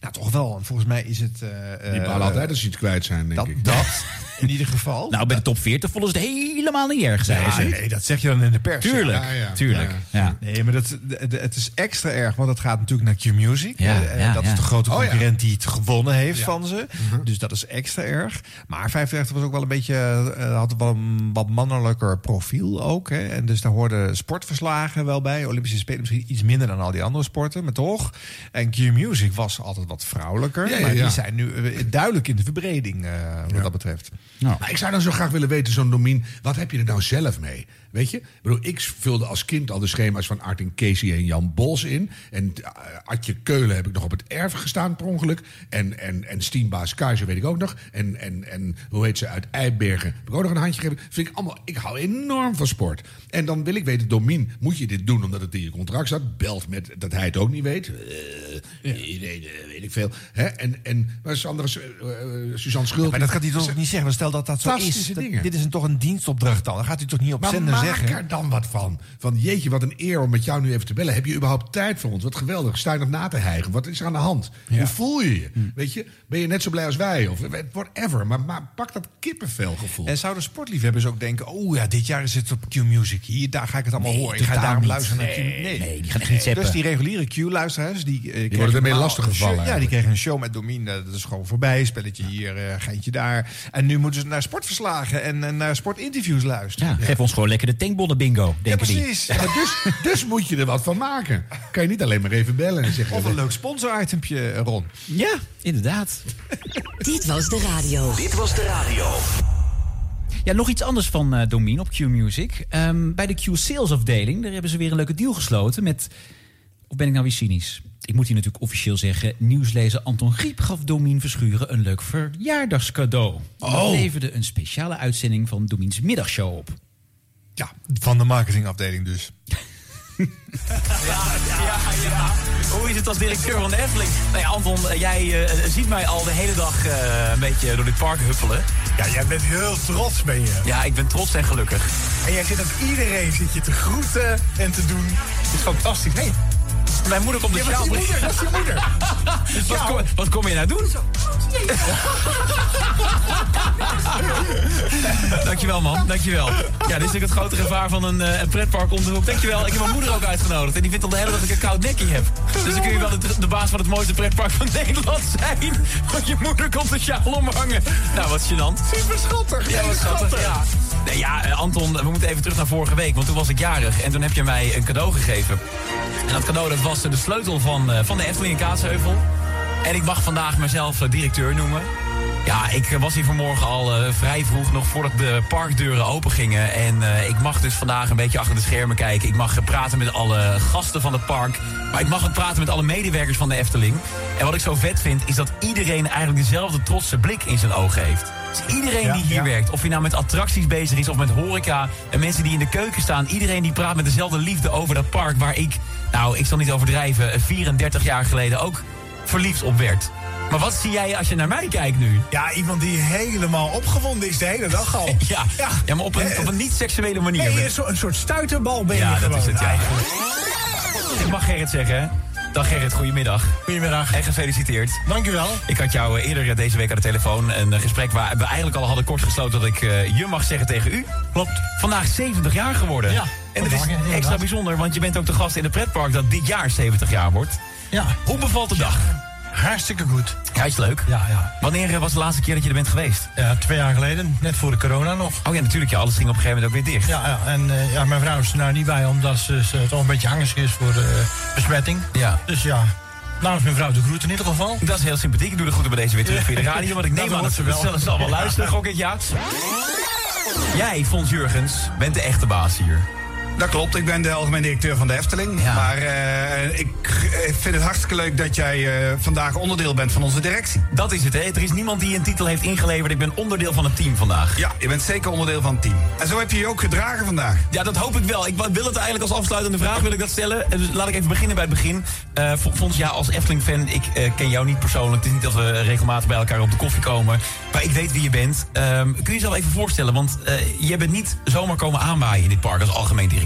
Nou, toch wel. Volgens mij is het... eh, Die eh, balen altijd als ze iets kwijt zijn, denk dat, ik. dat, in ieder geval. Nou, bij de top 40 vonden ze het helemaal niet erg, Ja, ze. nee, dat zeg je dan in de pers. Tuurlijk, Ja, ja, tuurlijk. ja. Ja. Nee, maar dat, het is extra erg, want het gaat natuurlijk naar Q-Music. Ja, Eh, ja, dat ja. is de grote Oh, ja. concurrent die het gewonnen heeft van ze. Dus dat is extra erg. Maar 35 was ook wel een beetje, eh, had wel een wat mannelijker profiel ook. Hè. En dus daar hoorden sportverslagen wel bij. Olympische Spelen misschien iets minder dan al die andere sporten, maar toch. En Q-Music was altijd wat vrouwelijker. Ja, ja, maar ja. die zijn nu eh, duidelijk in de verbreding, eh, wat dat betreft. Maar ik zou dan zo graag willen weten, zo'n Domien, wat heb je er nou zelf mee? Weet je? Ik, bedoel, ik vulde als kind al de schema's van Artin Casey en Jan Bos in. En uh, Adje Keulen heb ik nog op het erf gestaan per ongeluk. En, en, en Stienbaas Kaiser weet ik ook nog. En, en, en hoe heet ze uit Eibergen? Heb ik ook nog een handje gegeven. Vind ik allemaal, ik hou enorm van sport. En dan wil ik weten, Domien, moet je dit doen omdat het in je contract staat? Belt met dat hij het ook niet weet. Eh, iedereen, eh, weet ik veel. Hè? En, en maar Sandra, eh, eh, Suzanne Schulp. maar dat gaat hij toch niet zeggen? Stel dat dat zo is. Dat- dit is een, toch een dienstopdracht dan. Dan gaat hij toch niet op Maar maak zeggen. er dan wat van. Van jeetje, wat een eer om met jou nu even te bellen. Heb je überhaupt tijd voor ons? Wat geweldig. Sta je nog na te hijgen? Wat is er aan de hand? Hoe voel je je? Weet je? Ben je net zo blij als wij? Of whatever. Maar, maar pak dat kippenvelgevoel. En zouden sportliefhebbers ook denken... oh ja, dit jaar is het op Q-Music. Hier, daar ga ik het allemaal Nee, horen. Ik ga daarom niet. luisteren naar Q. Nee, nee, die gaan echt niet zappen. Dus die reguliere Q-luisteraars... die, eh, kregen worden ermee een show- Ja, die kregen een show met Domine. Dat is gewoon voorbij. Spelletje hier, eh geintje daar. En nu moeten ze naar sportverslagen en, en naar sportinterviews luisteren. Ja, Geef ons gewoon lekker de tankbonnen bingo, Ja, denken die. precies. Ja, maar dus, dus moet je er wat van maken. Kan je niet alleen maar even bellen en zeggen... Of een leuk sponsor-itempje, Ron. Ja, inderdaad. Dit was de radio. Dit was de radio. Ja, nog iets anders van eh Domien op Q-Music. Ehm, bij de Q-sales afdeling, daar hebben ze weer een leuke deal gesloten met... Of ben ik nou weer cynisch? Ik moet hier natuurlijk officieel zeggen... nieuwslezer Anton Griep gaf Domien Verschuren een leuk verjaardagscadeau. Oh. Dat leverde een speciale uitzending van Domiens middagshow op. Ja, van de marketingafdeling dus. Ja, ja, ja. Hoe is het als directeur van de Efteling? Nou ja, Anton, eh, jij eh, ziet mij al de hele dag eh, een beetje door dit park huppelen. Ja, jij bent heel trots, ben je. Ja, ik ben trots en gelukkig. En jij zit ook iedereen zit je te groeten en te doen. Het is fantastisch. Nee, Mijn moeder komt de Ja, sjaal je moeder, dat is je moeder. wat, kom, wat kom je nou doen? Dankjewel, man. Dankjewel. Ja, dit is natuurlijk het grote gevaar van een, eh, een pretpark om de hoek. Dankjewel. Ik heb mijn moeder ook uitgenodigd. En die vindt al de hele dag dat ik een koud nekje heb. Dus dan kun je wel de, de baas van het mooiste pretpark van Nederland zijn. Want je moeder komt de sjaal omhangen. Nou, wat gênant. Super schattig. Ja, wat schattig. Ja. Ja, eh, Anton, we moeten even terug naar vorige week. Want toen was ik jarig en toen heb je mij een cadeau gegeven. En dat cadeau dat was de sleutel van, eh, van de Efteling in Kaatsheuvel. En ik mag vandaag mezelf eh, directeur noemen. Ja, ik was hier vanmorgen al eh, vrij vroeg, nog voordat de parkdeuren open gingen. En eh, ik mag dus vandaag een beetje achter de schermen kijken. Ik mag eh, praten met alle gasten van het park. Maar ik mag ook praten met alle medewerkers van de Efteling. En wat ik zo vet vind, is dat iedereen eigenlijk dezelfde trotse blik in zijn ogen heeft. Dus iedereen Ja, die hier ja. werkt, of je nou met attracties bezig is of met horeca... en mensen die in de keuken staan, iedereen die praat met dezelfde liefde over dat park... waar ik, nou, ik zal niet overdrijven, eh, 34 jaar geleden ook verliefd op werd. Maar wat zie jij als je naar mij kijkt nu? Ja, iemand die helemaal opgewonden is de hele dag al. Ja, ja. maar op een, op een niet-seksuele manier. Nee, een soort, een soort stuiterbal ben je Ja, dat is het, ja. eigenlijk. Ik mag Gerrit zeggen, hè? Dag Gerrit, goedemiddag. Goedemiddag. En gefeliciteerd. Dankjewel. Ik had jou eh, eerder eh, deze week aan de telefoon een eh, gesprek waar we eigenlijk al hadden kort gesloten dat ik eh, je mag zeggen tegen u. Klopt. Vandaag 70 jaar geworden. Ja, En het is inderdaad. extra bijzonder, want je bent ook de gast in het pretpark dat dit jaar 70 jaar wordt. Ja. Hoe bevalt de dag? Hartstikke goed. Ja, is leuk. Ja, ja. Wanneer eh, was de laatste keer dat je er bent geweest? Ja, twee jaar geleden, net voor de corona nog. Oh ja, natuurlijk. Ja, alles ging op een gegeven moment ook weer dicht. Ja, ja en eh, ja, mijn vrouw is er nou niet bij, omdat ze, ze toch een beetje angstig is voor eh, besmetting. Ja. Dus ja, namens mijn vrouw de groet in ieder geval. Dat is heel sympathiek. Ik doe de groeten bij deze weer terug via de radio. Want ik neem aan dat ze wel. wel zal wel luisteren, gok ik, ja. Jij, Fons Jurgens, bent de echte baas hier. Dat klopt, ik ben de algemeen directeur van de Efteling. Ja. Maar eh, ik vind het hartstikke leuk dat jij eh, vandaag onderdeel bent van onze directie. Dat is het, hè? Er is niemand die een titel heeft ingeleverd. Ik ben onderdeel van het team vandaag. Ja, je bent zeker onderdeel van het team. En zo heb je je ook gedragen vandaag. Ja, dat hoop ik wel. Ik wil het eigenlijk als afsluitende vraag wil ik dat stellen. Dus laat ik even beginnen bij het begin. Eh Fons, ja, als Efteling-fan, ik ken jou niet persoonlijk. Het is niet dat we regelmatig bij elkaar op de koffie komen. Maar ik weet wie je bent. Ehm, kun je jezelf even voorstellen? Want je bent niet zomaar komen aanwaaien in dit park als algemeen directeur.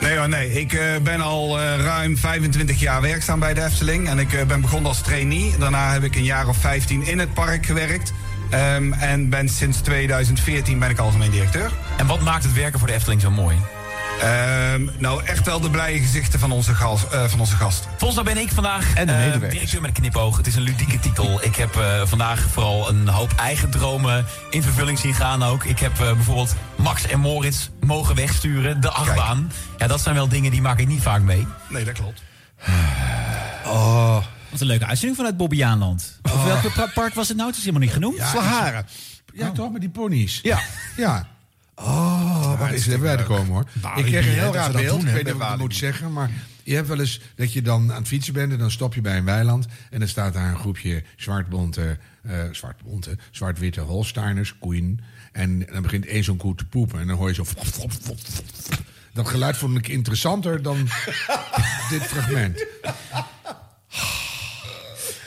Nee hoor, nee. Ik eh, ben al eh, ruim 25 jaar werkzaam bij de Efteling. En ik eh, ben begonnen als trainee. Daarna heb ik een jaar of 15 in het park gewerkt. Ehm, en ben sinds 2014 ben ik algemeen directeur. En wat maakt het werken voor de Efteling zo mooi? Ehm, nou, echt wel de blije gezichten van onze, gas, eh, van onze gasten. Volgens mij ben ik vandaag En de eh, medewerkers. directeur met een knipoog. Het is een ludieke titel. Ik heb eh, vandaag vooral een hoop eigen dromen in vervulling zien gaan ook. Ik heb bijvoorbeeld Max en Moritz mogen wegsturen. De achtbaan. Ja, dat zijn wel dingen die maak ik niet vaak mee. Nee, dat klopt. Oh. Wat een leuke uitzending vanuit Bobbejaanland. Of welk pra- park was het nou? Het is helemaal niet genoemd. Slaharen. Ja, toch, met die ponies. Ja. Ja. Oh, waar is het bij te komen hoor. Walibi, ik kreeg een heel raar beeld. ik weet niet of ik moet zeggen, maar je hebt wel eens dat je dan aan het fietsen bent en dan stop je bij een weiland en dan staat daar een groepje zwartbonte, eh zwartbonte, zwart-witte Holsteiners, koeien. En dan begint één zo'n koe te poepen en dan hoor je zo. Dat geluid vond ik interessanter dan dit fragment.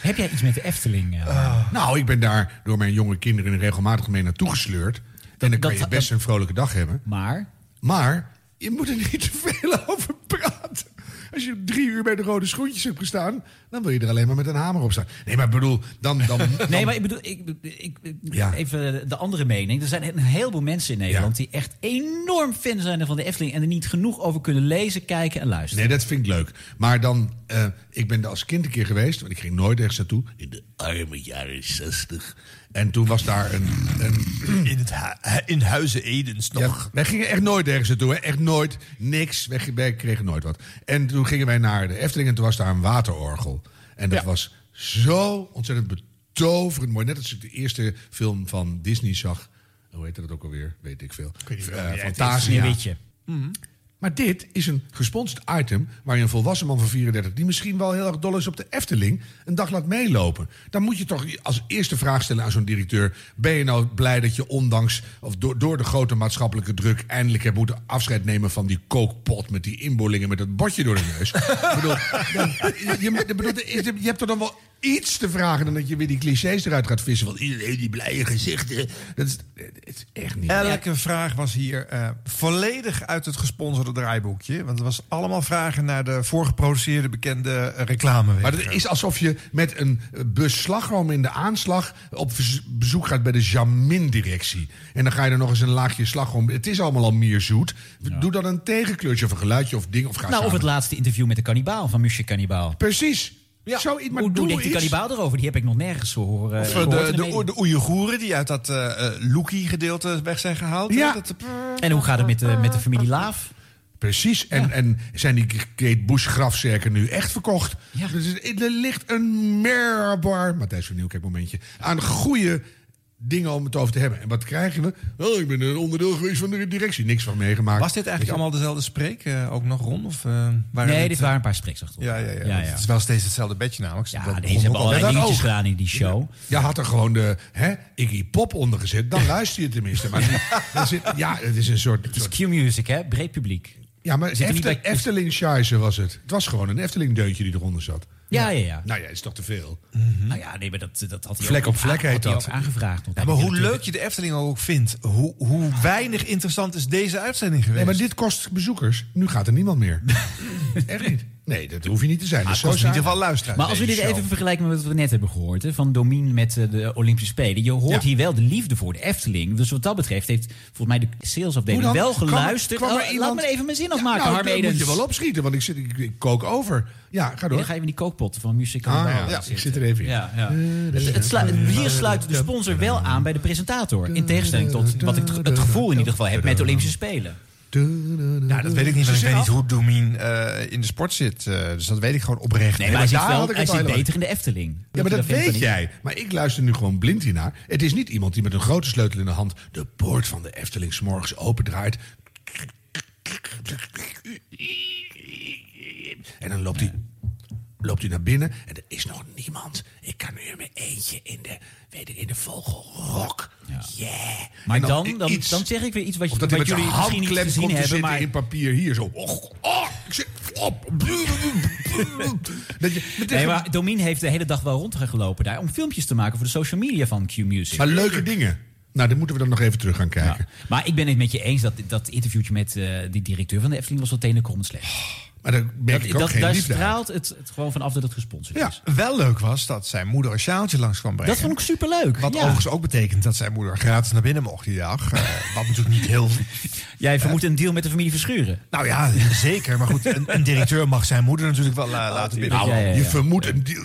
Heb jij iets met de Efteling? eh? Nou, ik ben daar door mijn jonge kinderen regelmatig mee naartoe gesleurd. En dan kan dat- je best een vrolijke dag hebben. Maar? Maar je moet er niet te veel over praten. Als je drie uur bij de rode schoentjes hebt gestaan... dan wil je er alleen maar met een hamer op staan. Nee, maar ik bedoel, dan... dan, dan Nee, maar ik bedoel, ik, ik, ik- Ja. even de andere mening. Er zijn een heleboel mensen in Nederland die echt enorm fan zijn van de Efteling... en er niet genoeg over kunnen lezen, kijken en luisteren. Nee, dat vind ik leuk. Maar dan, eh, ik ben er als kind een keer geweest, want ik ging nooit ergens naartoe. In de arme jaren zestig. En toen was daar een... een In, het hu- in Huizen Edens nog. Ja, wij gingen echt nooit ergens naartoe. Hè? Echt nooit. Niks. Wij, wij kregen nooit wat. En toen gingen wij naar de Efteling en toen was daar een waterorgel. En dat was zo ontzettend betoverend mooi. Net als ik de eerste film van Disney zag. Hoe heette dat ook alweer? Weet ik veel. weet niet Eh, Fantasia. Sneeuwwitje. Maar dit is een gesponsord item waar je een volwassen man van 34... die misschien wel heel erg dol is op de Efteling... een dag laat meelopen. Dan moet je toch als eerste vraag stellen aan zo'n directeur... ben je nou blij dat je ondanks of door, door de grote maatschappelijke druk... eindelijk hebt moeten afscheid nemen van die kookpot... met die inboorlingen met dat bordje door de neus? ik bedoel, je, bedoel, je hebt er dan wel iets te vragen... dan dat je weer die clichés eruit gaat vissen. Want iedereen die blije gezichten. Dat is, het is echt niet... Elke vraag was hier eh, volledig uit het gesponsorde draaiboekje. Want het was allemaal vragen naar de voorgeproduceerde bekende eh, reclame. Maar het is alsof je met een bus slagroom in de aanslag op bezoek gaat bij de Jamin-directie. En dan ga je er nog eens een laagje slagroom. Het is allemaal al meer zoet. Doe dan een tegenkleurtje of een geluidje of ding. Of ga Nou, of het laatste interview met de kannibaal van Musje Kannibaal. Precies. Ja. Zo, maar hoe, doe denkt die kannibaal erover? Die heb ik nog nergens horen. Of eh, eh, gehoord de, de, de Oeigoeren die uit dat eh eh, Loekie-gedeelte weg zijn gehaald. Ja. Dat, En hoe gaat het met de, met de familie Laaf? Precies. En, en zijn die Kate Bush grafzerken nu echt verkocht? Dus er- ligt een merbar, Matthijs van Nieuwkerk momentje, aan goede dingen om het over te hebben. En wat krijgen we? Wel, ik ben een onderdeel geweest van de directie. Niks van meegemaakt. was dit eigenlijk allemaal dezelfde spreek? eh, ook nog Ron? Of, eh, waren Nee, dit eh, waren een paar spreeks achterop. Ja, ja, ja. Ja, ja. Het is wel steeds hetzelfde bedje namelijk. Ja, Dat deze hebben allerlei dingetjes ook. gedaan in die show. Je had er gewoon de hè, Iggy Pop onder gezet. Dan luister je tenminste. Maar er zit, ja, het is een soort... Het is Q-music, hè? Breed publiek. Ja, maar Eftel- bij- Efteling was het. Het was gewoon een Efteling deuntje die eronder zat. Ja, ja, ja. Nou ja, is toch te veel. Nou ja, nee, maar dat, dat had hij Vlek ook, op vlek heet hij dat. ook aangevraagd. Ja, maar hoe leuk je de Efteling ook vindt, hoe, hoe weinig interessant is deze uitzending geweest. Nee, maar dit kost bezoekers. Nu gaat er niemand meer. Echt niet. Nee, dat hoef je niet te zijn. Maar het kost zo in ieder geval luisteren. Maar als we dit even vergelijken met wat we net hebben gehoord... Hè, van Domien met eh, de Olympische Spelen... je hoort Ja. hier wel de liefde voor de Efteling. Dus wat dat betreft heeft volgens mij de salesafdeling wel er- geluisterd. kwam er Oh, iemand- Laat me even mijn zin afmaken, nou, Harm dat Edens. moet je wel opschieten, want ik, zit, ik, ik kook over. Ja, ga En door. dan ga je in die kookpot van Music Ah, ja, ik zit er even in. Ja, ja. Het, het sluit- hier sluit de sponsor wel aan bij de presentator. In tegenstelling tot wat ik het gevoel in ieder geval heb met de Olympische Spelen. Ja, dat weet ik niet, want ik weet niet hoe Domien eh, in de sport zit. eh, dus dat weet ik gewoon oprecht Nee, maar hij zit, wel, hij beter in de Efteling. Ja, maar dat weet jij. Maar ik luister nu gewoon blind hiernaar. Het is niet iemand die met een grote sleutel in de hand... de poort van de Efteling 's morgens opendraait. En dan loopt hij, loopt hij naar binnen en er is nog niemand. Ik kan nu in mijn eentje in de, weet ik, in de vogelrok. Yeah. Maar dan, dan, iets- dan zeg ik weer iets wat, je, wat met jullie misschien niet gezien hebben. zitten Maar in papier hier zo. Och, oh, ik zit op. Dat je, Nee, maar Domien heeft de hele dag wel rondgelopen daar om filmpjes te maken voor de social media van Q-Music. maar leuke dingen. Nou, dan moeten we dan nog even terug gaan kijken. Maar ik ben het met je eens dat dat interviewtje met eh, die directeur van de Efteling was wel tenenkrommend slecht. Maar daar merk Dat, ik ook dat, geen daar liefde straalt het, het gewoon vanaf dat het gesponsord Ja, is. wel leuk was dat zijn moeder een sjaaltje langs kwam brengen. Dat vond ik superleuk. Wat ja. overigens ook betekent dat zijn moeder gratis naar binnen mocht die dag. Eh, wat natuurlijk niet heel... Jij vermoedt een deal met de familie Verschuren. Nou ja, zeker. Maar goed, een, een directeur mag zijn moeder natuurlijk wel eh, laten binnen. Nou, Ja, je vermoedt een deal.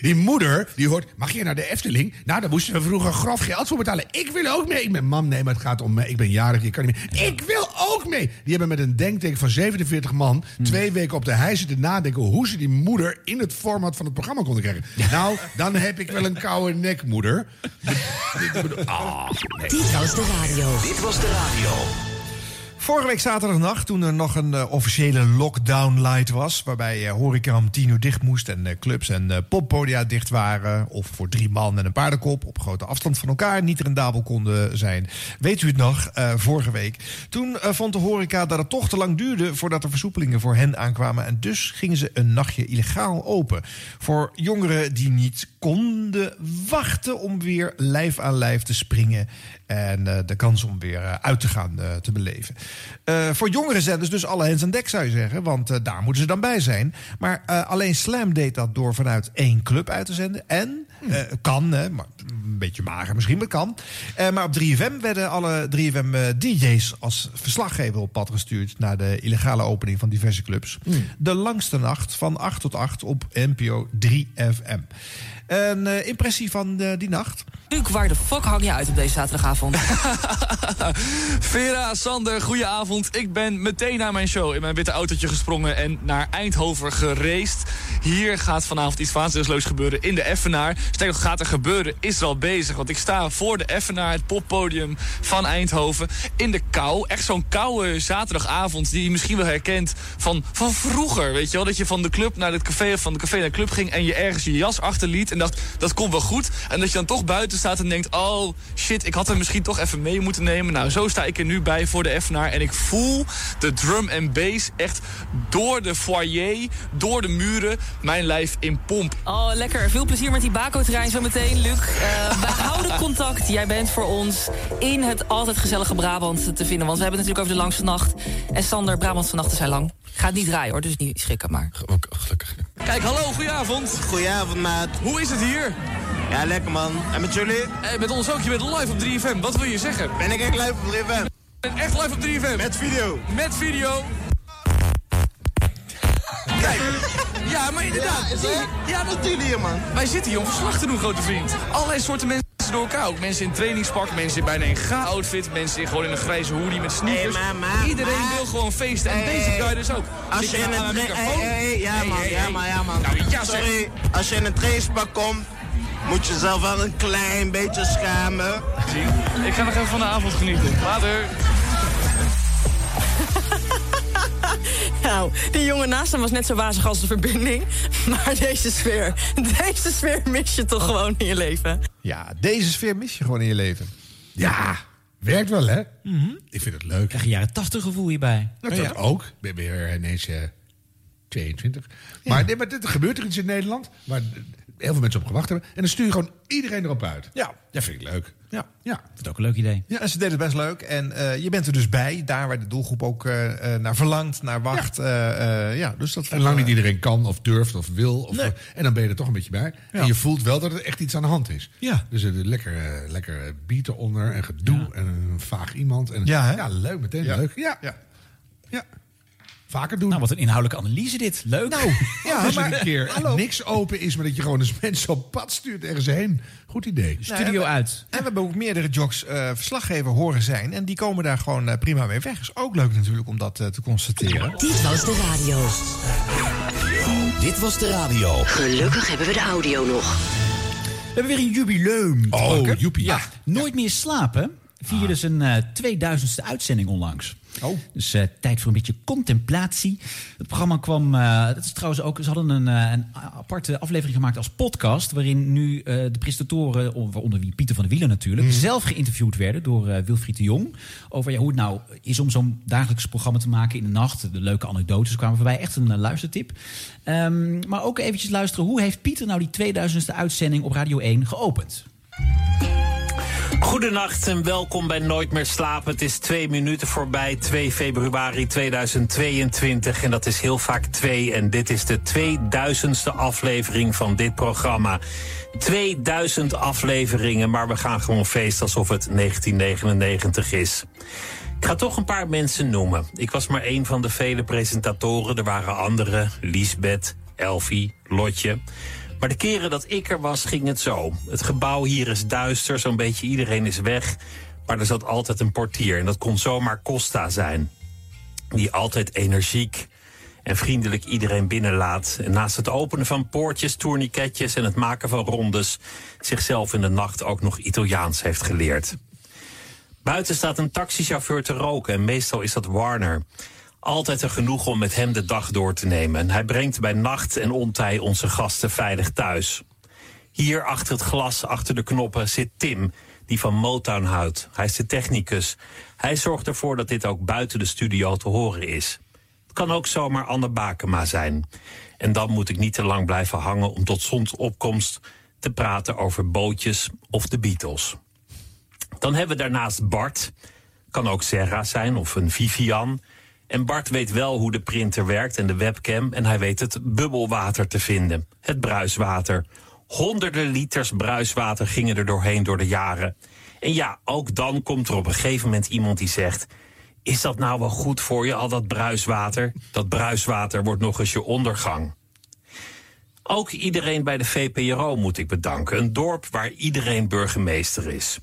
Die moeder, die hoort, mag je naar de Efteling? Nou, daar moesten we vroeger grof geld voor betalen. Ik wil ook mee. Ik ben, mam, nee, maar het gaat om mij. Ik ben jarig, ik kan niet meer. Ik wil ook mee. Die hebben met een denktank van 47 man... twee weken op de hei zitten nadenken... hoe ze die moeder in het format van het programma konden krijgen. Nou, dan heb ik wel een koude nek, moeder. Ah, nee. Dit was de radio. Dit was de radio. Vorige week zaterdagnacht, toen er nog een eh, officiële lockdown light was... waarbij eh, horeca om tien uur dicht moest en eh, clubs en poppodia dicht waren... of voor drie man en een paardenkop op grote afstand van elkaar niet rendabel konden zijn. Weet u het nog, vorige week? Toen vond de horeca dat het toch te lang duurde... voordat er versoepelingen voor hen aankwamen... en dus gingen ze een nachtje illegaal open. Voor jongeren die niet konden wachten om weer lijf aan lijf te springen... en eh, de kans om weer eh, uit te gaan eh, te beleven. Voor jongere zenders dus alle hens aan dek zou je zeggen, want daar moeten ze dan bij zijn. Maar alleen Slam deed dat door vanuit één club uit te zenden. En eh, kan, hè, maar een beetje mager misschien, maar kan. Maar op 3FM werden alle 3FM eh, DJ's als verslaggever op pad gestuurd naar de illegale opening van diverse clubs. De langste nacht van 8 tot 8 op NPO 3FM. Een eh, impressie van eh, die nacht. Luc, waar de fuck hang je uit op deze zaterdagavond? Vera, Sander, goedenavond. Ik ben meteen naar mijn show in mijn witte autootje gesprongen en naar Eindhoven gereisd. Hier gaat vanavond iets waanzinnigs gebeuren in de Effenaar. Sterker nog, gaat er gebeuren, is er al bezig. Want ik sta voor de Effenaar, het poppodium van Eindhoven, in de kou. Echt zo'n koude zaterdagavond die je misschien wel herkent van, van vroeger. Weet je wel, dat je van de club naar het café of van de café naar de club ging en je ergens je jas achterliet en dacht, dat komt wel goed. En dat je dan toch buiten staat en denkt, oh shit, ik had hem misschien toch even mee moeten nemen. Nou, zo sta ik er nu bij voor de Effenaar en ik voel de drum en bass echt door de foyer, door de muren, mijn lijf in pomp. Oh, lekker. Veel plezier met die Baco-trein zo meteen, Luc. Eh, we houden contact. Jij bent voor ons in het altijd gezellige Brabant te vinden. Want we hebben het natuurlijk over de langste nacht. En Sander, Brabantse nachten zijn lang. Gaat niet draaien hoor, dus niet schrikken maar. Gelukkig. Kijk, hallo, goedenavond. Goedenavond, maat. Hoe is het hier? Ja, lekker man. En met jullie? Eh, met ons ook, je bent live op 3FM. Wat wil je zeggen? Ben ik echt live op 3FM? Ben echt live op 3FM? Met video. Met video. Kijk, ja, maar inderdaad. Ja, is Wat doen jullie hier, man? Wij zitten hier om verslag te doen, grote vriend. Allerlei soorten mensen door elkaar. Ook mensen in trainingspak, mensen in bijna een ga-outfit, mensen in gewoon in een grijze hoodie met sneakers. Hey, Iedereen wil gewoon feesten. En Hey, deze guy dus ook. Als Zit je in een microfoon? hey, hey, ja, Hey, man, hey, ja, hey. man, ja, man. Nou, ja, zeg. Sorry, als je in een trainingspak komt, moet je zelf wel een klein beetje schamen. Zie, Ik ga nog even van de avond genieten. Later. Nou, die jongen naast hem was net zo wazig als de verbinding. Maar deze sfeer, deze sfeer mis je toch gewoon in je leven. Ja, deze sfeer mis je gewoon in je leven. Ja, werkt wel, hè? Ik vind het leuk. Krijg je jaren 80 gevoel hierbij. Dat, dat ook. Ik ben weer ineens eh, 22. Maar, nee, maar dit, er gebeurt er iets in Nederland waar heel veel mensen op gewacht hebben. En dan stuur je gewoon iedereen erop uit. Ja. Dat vind ik leuk. Ja. Ja. Ik vind het ook een leuk idee. Ja, en ze deden het best leuk. En eh, je bent er dus bij, daar waar de doelgroep ook eh, eh, naar verlangt, naar wacht. Ja, ja dus dat En lang niet iedereen kan of durft of wil. Of, Nee. En dan ben je er toch een beetje bij. Ja. En je voelt wel dat er echt iets aan de hand is. Ja. Dus er lekker, lekker beat eronder en gedoe en een vaag iemand. En, Ja, hè? ja leuk, meteen Ja. leuk. Ja. Ja. Vaker doen. Nou, wat een inhoudelijke analyse dit. Leuk. Nou, ja, als er maar- een keer hallo. niks open is, maar dat je gewoon eens mensen op pad stuurt ergens heen. Goed idee. Studio uit. En we hebben ook meerdere jocks eh, verslaggever horen zijn. En die komen daar gewoon eh, prima mee weg. Is ook leuk natuurlijk om dat eh, te constateren. Dit was de radio. Dit was de radio. Gelukkig hebben we de audio nog. We hebben weer een jubileum. Oh, joepie. Ja, Nooit meer slapen vierde zijn eh 2000ste uitzending onlangs. Oh. Dus eh, tijd voor een beetje contemplatie. Het programma kwam, eh, dat is trouwens ook, ze hadden een, eh, een aparte aflevering gemaakt als podcast, waarin nu de presentatoren, onder wie Pieter van der Wielen natuurlijk, zelf geïnterviewd werden door Wilfried de Jong. Over ja, hoe het nou is om zo'n dagelijks programma te maken in de nacht. De leuke anekdotes kwamen voorbij. Echt een luistertip. Ehm, maar ook eventjes luisteren, hoe heeft Pieter nou die 2000ste uitzending op Radio 1 geopend? Goedenacht en welkom bij Nooit meer slapen. Het is twee minuten voorbij, 2 februari 2022. En dat is heel vaak twee. En dit is de 2000ste aflevering van dit programma. 2000 afleveringen, maar we gaan gewoon feesten alsof het 1999 is. Ik ga toch een paar mensen noemen. Ik was maar één van de vele presentatoren. Er waren anderen, Liesbeth, Elfie, Lotje. Maar de keren dat ik er was, ging het zo. Het gebouw hier is duister, zo'n beetje iedereen is weg. Maar er zat altijd een portier en dat kon zomaar Costa zijn. Die altijd energiek en vriendelijk iedereen binnenlaat. En naast het openen van poortjes, tourniquetjes en het maken van rondes... zichzelf in de nacht ook nog Italiaans heeft geleerd. Buiten staat een taxichauffeur te roken en meestal is dat Warner. Altijd een genoeg om met hem de dag door te nemen. En hij brengt bij nacht en ontij onze gasten veilig thuis. Hier achter het glas, achter de knoppen, zit Tim, die van Motown houdt. Hij is de technicus. Hij zorgt ervoor dat dit ook buiten de studio te horen is. Het kan ook zomaar Anne Bakema zijn. En dan moet ik niet te lang blijven hangen om tot zonsopkomst te praten over bootjes of de Beatles. Dan hebben we daarnaast Bart. Kan ook Serra zijn of een Vivian. En Bart weet wel hoe de printer werkt en de webcam. En hij weet het bubbelwater te vinden. Het bruiswater. Honderden liters bruiswater gingen er doorheen door de jaren. En ja, ook dan komt er op een gegeven moment iemand die zegt... Is dat nou wel goed voor je, al dat bruiswater? Dat bruiswater wordt nog eens je ondergang. Ook iedereen bij de VPRO moet ik bedanken. Een dorp waar iedereen burgemeester is.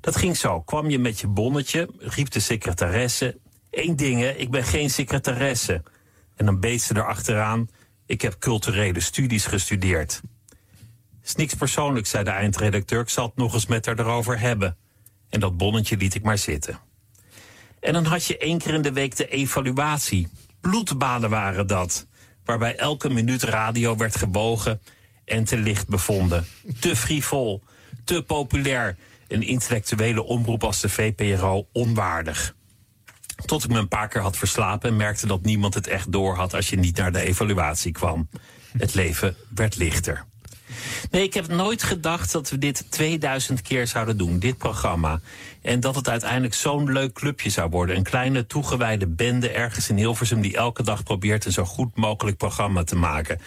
Dat ging zo. Kwam je met je bonnetje, riep de secretaresse... Eén ding, ik ben geen secretaresse. En dan beet ze erachteraan... ik heb culturele studies gestudeerd. Is niks persoonlijks, zei de eindredacteur. Ik zal het nog eens met haar erover hebben. En dat bonnetje liet ik maar zitten. En dan had je één keer in de week de evaluatie. Bloedbaden waren dat. Waarbij elke minuut radio werd gebogen en te licht bevonden. Te frivol, te populair. Een intellectuele omroep als de VPRO onwaardig. Tot ik me een paar keer had verslapen en merkte dat niemand het echt door had als je niet naar de evaluatie kwam. Het leven werd lichter. Nee, ik heb nooit gedacht dat we dit 2000 keer zouden doen, dit programma. En dat het uiteindelijk zo'n leuk clubje zou worden. Een kleine toegewijde bende ergens in Hilversum die elke dag probeert een zo goed mogelijk programma te maken.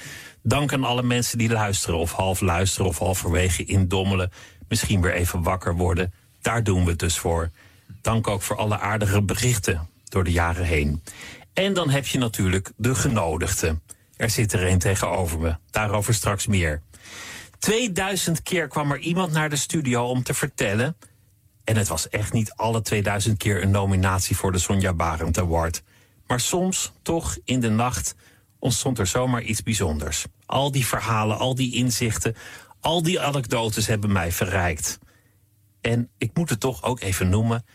Dank aan alle mensen die luisteren, of half luisteren, of halverwege indommelen. Misschien weer even wakker worden. Daar doen we het dus voor. Dank ook voor alle aardige berichten door de jaren heen. En dan heb je natuurlijk de genodigden. Er zit er een tegenover me. Daarover straks meer. 2000 keer kwam er iemand naar de studio om te vertellen. En het was echt niet alle 2000 keer een nominatie voor de Sonja Barend Award. Maar soms, toch, in de nacht ontstond er zomaar iets bijzonders. Al die verhalen, al die inzichten, al die anekdotes hebben mij verrijkt. En ik moet het toch ook even noemen.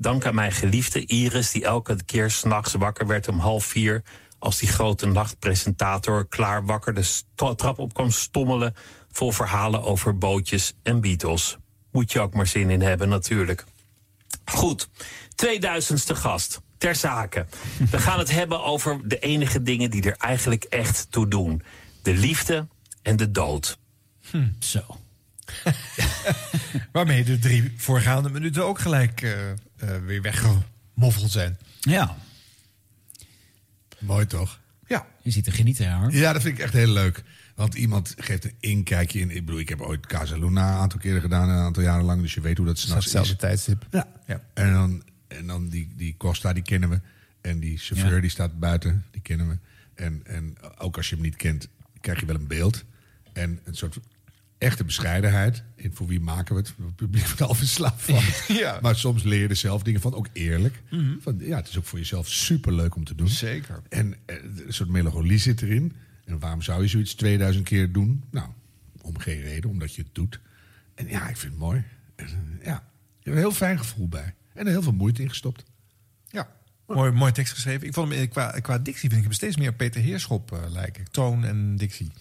Dank aan mijn geliefde Iris, die elke keer s'nachts wakker werd om half vier. Als die grote nachtpresentator klaar wakker de trap op kwam stommelen. Vol verhalen over bootjes en Beatles. Moet je ook maar zin in hebben, natuurlijk. Goed, 2000ste gast. Ter zake. We gaan het hebben over de enige dingen die er eigenlijk echt toe doen: de liefde en de dood. Zo. Waarmee de drie voorgaande minuten ook gelijk eh, eh, weer weggemoffeld zijn. Ja. Mooi toch? Ja. Je ziet er genieten, hoor. Ja, dat vind ik echt heel leuk. Want iemand geeft een inkijkje in. Ik bedoel, ik heb ooit Casa Luna een aantal keren gedaan, een aantal jaren lang. Dus je weet hoe dat s'nachts is. hetzelfde tijdstip. Ja. Ja. En dan, en dan die, die Costa, die kennen we. En die chauffeur, Ja. die staat buiten, die kennen we. En, en ook als je hem niet kent, krijg je wel een beeld. En een soort echte bescheidenheid. En voor wie maken we het? Het publiek wordt al verslaafd van. Ja. Maar soms leer je er zelf dingen van, ook eerlijk. Mhm. van, ja, het is ook voor jezelf super leuk om te doen. Zeker. En eh, een soort melancholie zit erin. En waarom zou je zoiets 2000 keer doen? Nou, om geen reden, omdat je het doet. En ja, ik vind het mooi. En, eh, ja, ik heb er een heel fijn gevoel bij. En er heel veel moeite in gestopt. Ja. Mooi, mooi tekst geschreven. Ik vond hem eh, qua, qua dictie vind ik hem steeds meer Peter Heerschop lijken. Toon en dictie.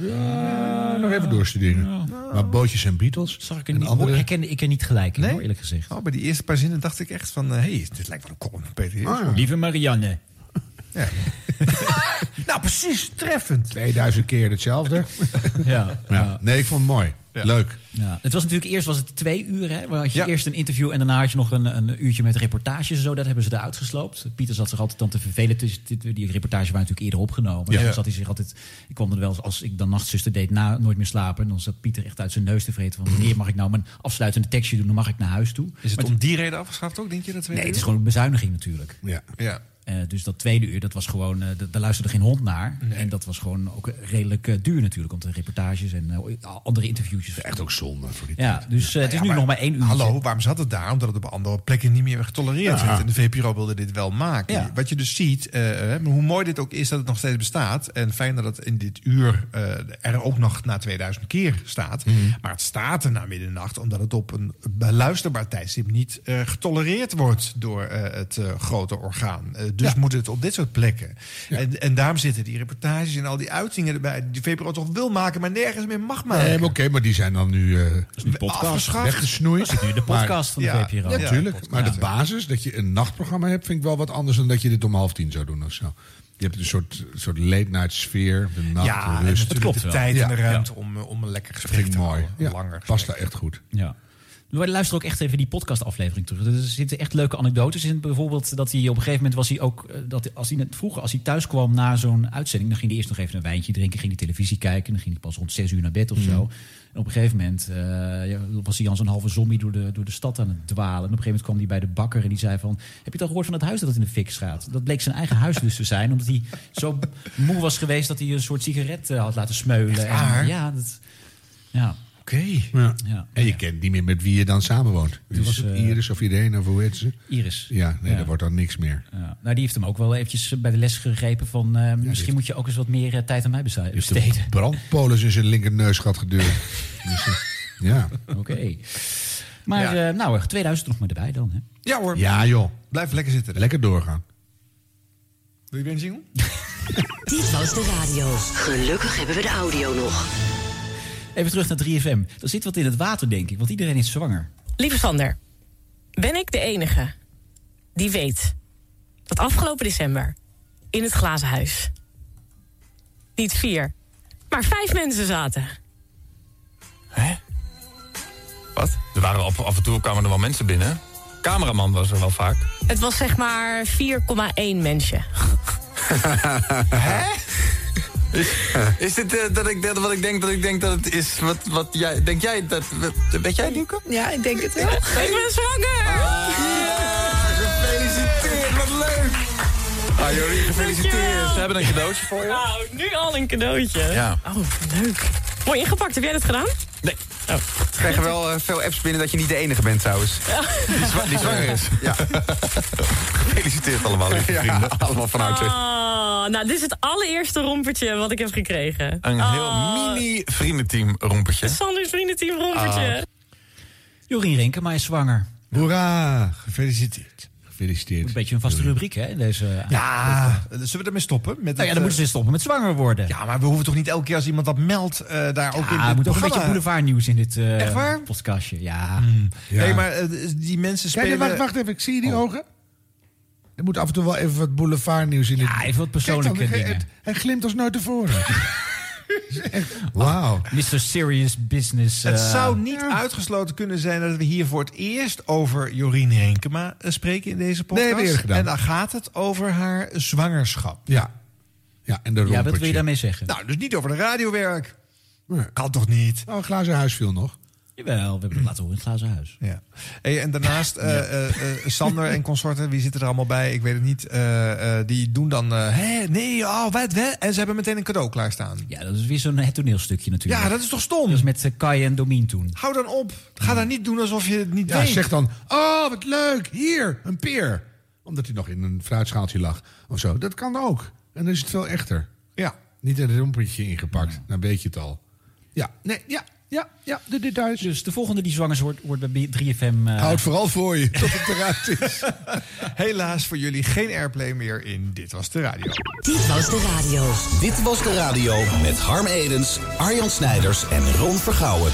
Ja, nog even doorstuderen. Maar bootjes en Beatles. Zag ik er niet, andere- herkende ik er niet gelijk in, Nee? hoor, eerlijk gezegd. Oh, bij die eerste paar zinnen dacht ik echt van... hé, hey, dit lijkt wel een column van Peter Heerschop. Ah, Lieve Marianne. Nou, precies, treffend. 2000 keer hetzelfde. Ja, ja. Nee, ik vond het mooi. Leuk. Ja. Het was natuurlijk eerst was het twee uur. Hè, waar had je Ja. eerst een interview en daarna had je nog een, een uurtje met reportages en zo. Dat hebben ze eruit gesloopt. Pieter zat zich altijd dan te vervelen. tussen dit- die reportages waren natuurlijk eerder opgenomen. Ja. Dan zat hij zich altijd. Ik kwam er wel eens als ik dan nachtzuster deed na nooit meer slapen. Dan zat Pieter echt uit zijn neus te vreten van wanneer mag ik nou mijn afsluitende tekstje doen? Dan mag ik naar huis toe. Is het Maar om die reden afgeschaft ook, denk je? Dat Nee, het is gewoon een bezuiniging natuurlijk. Ja. Ja. Eh, dus dat tweede uur, dat was gewoon, eh, daar luisterde geen hond naar. En dat was gewoon ook redelijk eh, duur natuurlijk. Want de reportages en andere interviewtjes. Echt ook zonde voor die Ja, dus het is Ja, nu maar nog maar één uur. Hallo, waarom zat het daar? Omdat het op andere plekken niet meer getolereerd Ja. werd. En de VPRO wilde dit wel maken. Ja. Wat je dus ziet, hoe mooi dit ook is dat het nog steeds bestaat. En fijn dat het in dit uur eh, er ook nog na 2000 keer staat. Mhm. Maar het staat er na middernacht omdat het op een beluisterbaar tijdstip niet eh, getolereerd wordt door eh, het grote orgaan. Dus moet het op dit soort plekken. En, en daarom zitten die reportages en al die uitingen erbij. Die VPRO toch wil maken, maar nergens meer mag maken. Nee, maar oké, maar die zijn dan nu, eh podcast. afgeschaft. weggesnoeid. nu de podcast van de ja, VPRO. Ja, Ja, natuurlijk. podcast, maar de ja. basis, dat je een nachtprogramma hebt, vind ik wel wat anders dan dat je dit om half tien zou doen of zo. Je hebt een soort, soort late night sfeer, de nacht, Ja, de rust. natuurlijk klopt de tijd en de Ja. ruimte om, eh, om een lekker Dat gesprek vind ik te mooi. Ja, langer past daar echt goed. Ja. Luister ook echt even die podcastaflevering terug. Er zitten echt leuke anekdotes in. Bijvoorbeeld dat hij op een gegeven moment was hij ook... eh, Dat als hij net, vroeger, als hij thuis kwam na zo'n uitzending... dan ging hij eerst nog even een wijntje drinken, ging hij televisie kijken... dan ging hij pas rond zes uur naar bed of zo. En op een gegeven moment eh, was hij als een halve zombie door de, door de stad aan het dwalen. En op een gegeven moment kwam hij bij de bakker en die zei van... heb je het al gehoord van het huis dat het in de fik gaat? Dat bleek zijn eigen huis dus te zijn. Omdat hij zo moe was geweest dat hij een soort sigaret eh, had laten smeulen. En, ja, dat, ja. Oké. Ja. Ja. En je kent niet meer met wie je dan samenwoont. Dus, was het? eh, Iris of Irene of hoe heet ze? Iris. Ja, nee, Ja. dat wordt dan niks meer. Ja. Nou, die heeft hem ook wel eventjes bij de les gegrepen van... eh, misschien moet je ook eens wat meer eh, tijd aan mij besteden. De brandpolis in zijn linkerneusgat geduurd. dus, ja. Oké. Maar eh, nou, 2000 nog maar erbij dan. Hè? Ja hoor. Ja, joh. Blijf lekker zitten. Lekker doorgaan. Wil je weer een? Dit was de radio. Gelukkig hebben we de audio nog. Even terug naar 3FM. Er zit wat in het water, denk ik, want iedereen is zwanger. Lieve Sander, ben ik de enige die weet dat afgelopen december in het glazen huis niet vier, maar vijf mensen zaten? Wat? Er waren af, af en toe kwamen er wel mensen binnen. Cameraman was er wel vaak. Het was zeg maar 4,1 mensje. Hè? Is, is dit eh, dat ik, dat, wat ik denk dat ik denk dat het is? Wat, wat jij, denk jij dat... Weet jij, Nico? Ja, ik denk het wel. ik ben zwanger! Gefeliciteerd, wat leuk! Ah, Jorien, gefeliciteerd. We hebben een cadeautje voor je. Nou, nu al een cadeautje. Ja. Oh, leuk. Mooi ingepakt. Heb jij dat gedaan? Nee. Oh. We krijgen wel eh, veel apps binnen dat je niet de enige bent trouwens. Die, zwa- die zwanger is. Ja. Gefeliciteerd allemaal, lieve Ja, vrienden. allemaal van harte. Oh, nou, dit is het allereerste rompertje wat ik heb gekregen. Een heel Oh, mini vriendenteam rompertje. Sanders vriendenteam rompertje. Ah. Jorien Renkema is zwanger. Hoera, gefeliciteerd. Gefeliciteerd. Een beetje een vaste rubriek, hè? in Deze, Ja, zullen we ermee stoppen? Met Nou ja, dan moeten ze stoppen met zwanger worden. Ja, maar we hoeven toch niet elke keer als iemand dat meldt... eh, daar ook in Ja, dit er moet ook een beetje boulevardnieuws in dit eh Echt waar? podcastje. Ja. Ja. Nee, maar eh, die mensen Kijk, spelen... wacht, wacht even. Ik zie je die ogen. Er moet af en toe wel even wat boulevardnieuws in. dit- Ja, even wat Kijk dan, persoonlijke hij- dingen. het- Hij glimt als nooit tevoren. Echt, Wauw. Mr. Serious Business. Het eh, zou niet uitgesloten kunnen zijn dat we hier voor het eerst over Jorien Henkema eh, spreken in deze podcast. Nee, gedaan. En dan gaat het over haar zwangerschap. Ja. Ja, en de Ja, wat wil je daarmee zeggen? Nou, dus niet over de radiowerk. Kan toch niet? Oh, een glazen huis viel nog. Jawel, we hebben het laten horen in het glazen huis. Ja. Hey, en daarnaast, eh, eh, eh, Sander en consorten, wie zitten er allemaal bij? Ik weet het niet. Eh, eh, die doen dan, hé, nee, oh, wat, wat? En ze hebben meteen een cadeau klaarstaan. Ja, dat is weer zo'n het toneelstukje natuurlijk. Ja, dat is toch stom? Dat is met uh, Kai en Domien toen. Hou dan op. Ga dan niet doen alsof je het niet Ja, weet. zeg dan, oh, wat leuk, hier, een peer. Omdat hij nog in een fruitschaaltje lag of zo. Dat kan ook. En dan is het veel echter. Ja. Niet in een rompertje ingepakt, dan weet je het al. Ja, nee, ja, ja, ja, de details. Dus de volgende die zwanger wordt, wordt bij 3FM... eh, Houd vooral voor je, tot het eruit is. Helaas voor jullie geen airplay meer in Dit Was De Radio. Dit was de radio. Dit was de radio met Harm Edens, Arjan Snijders en Ron Vergouwen.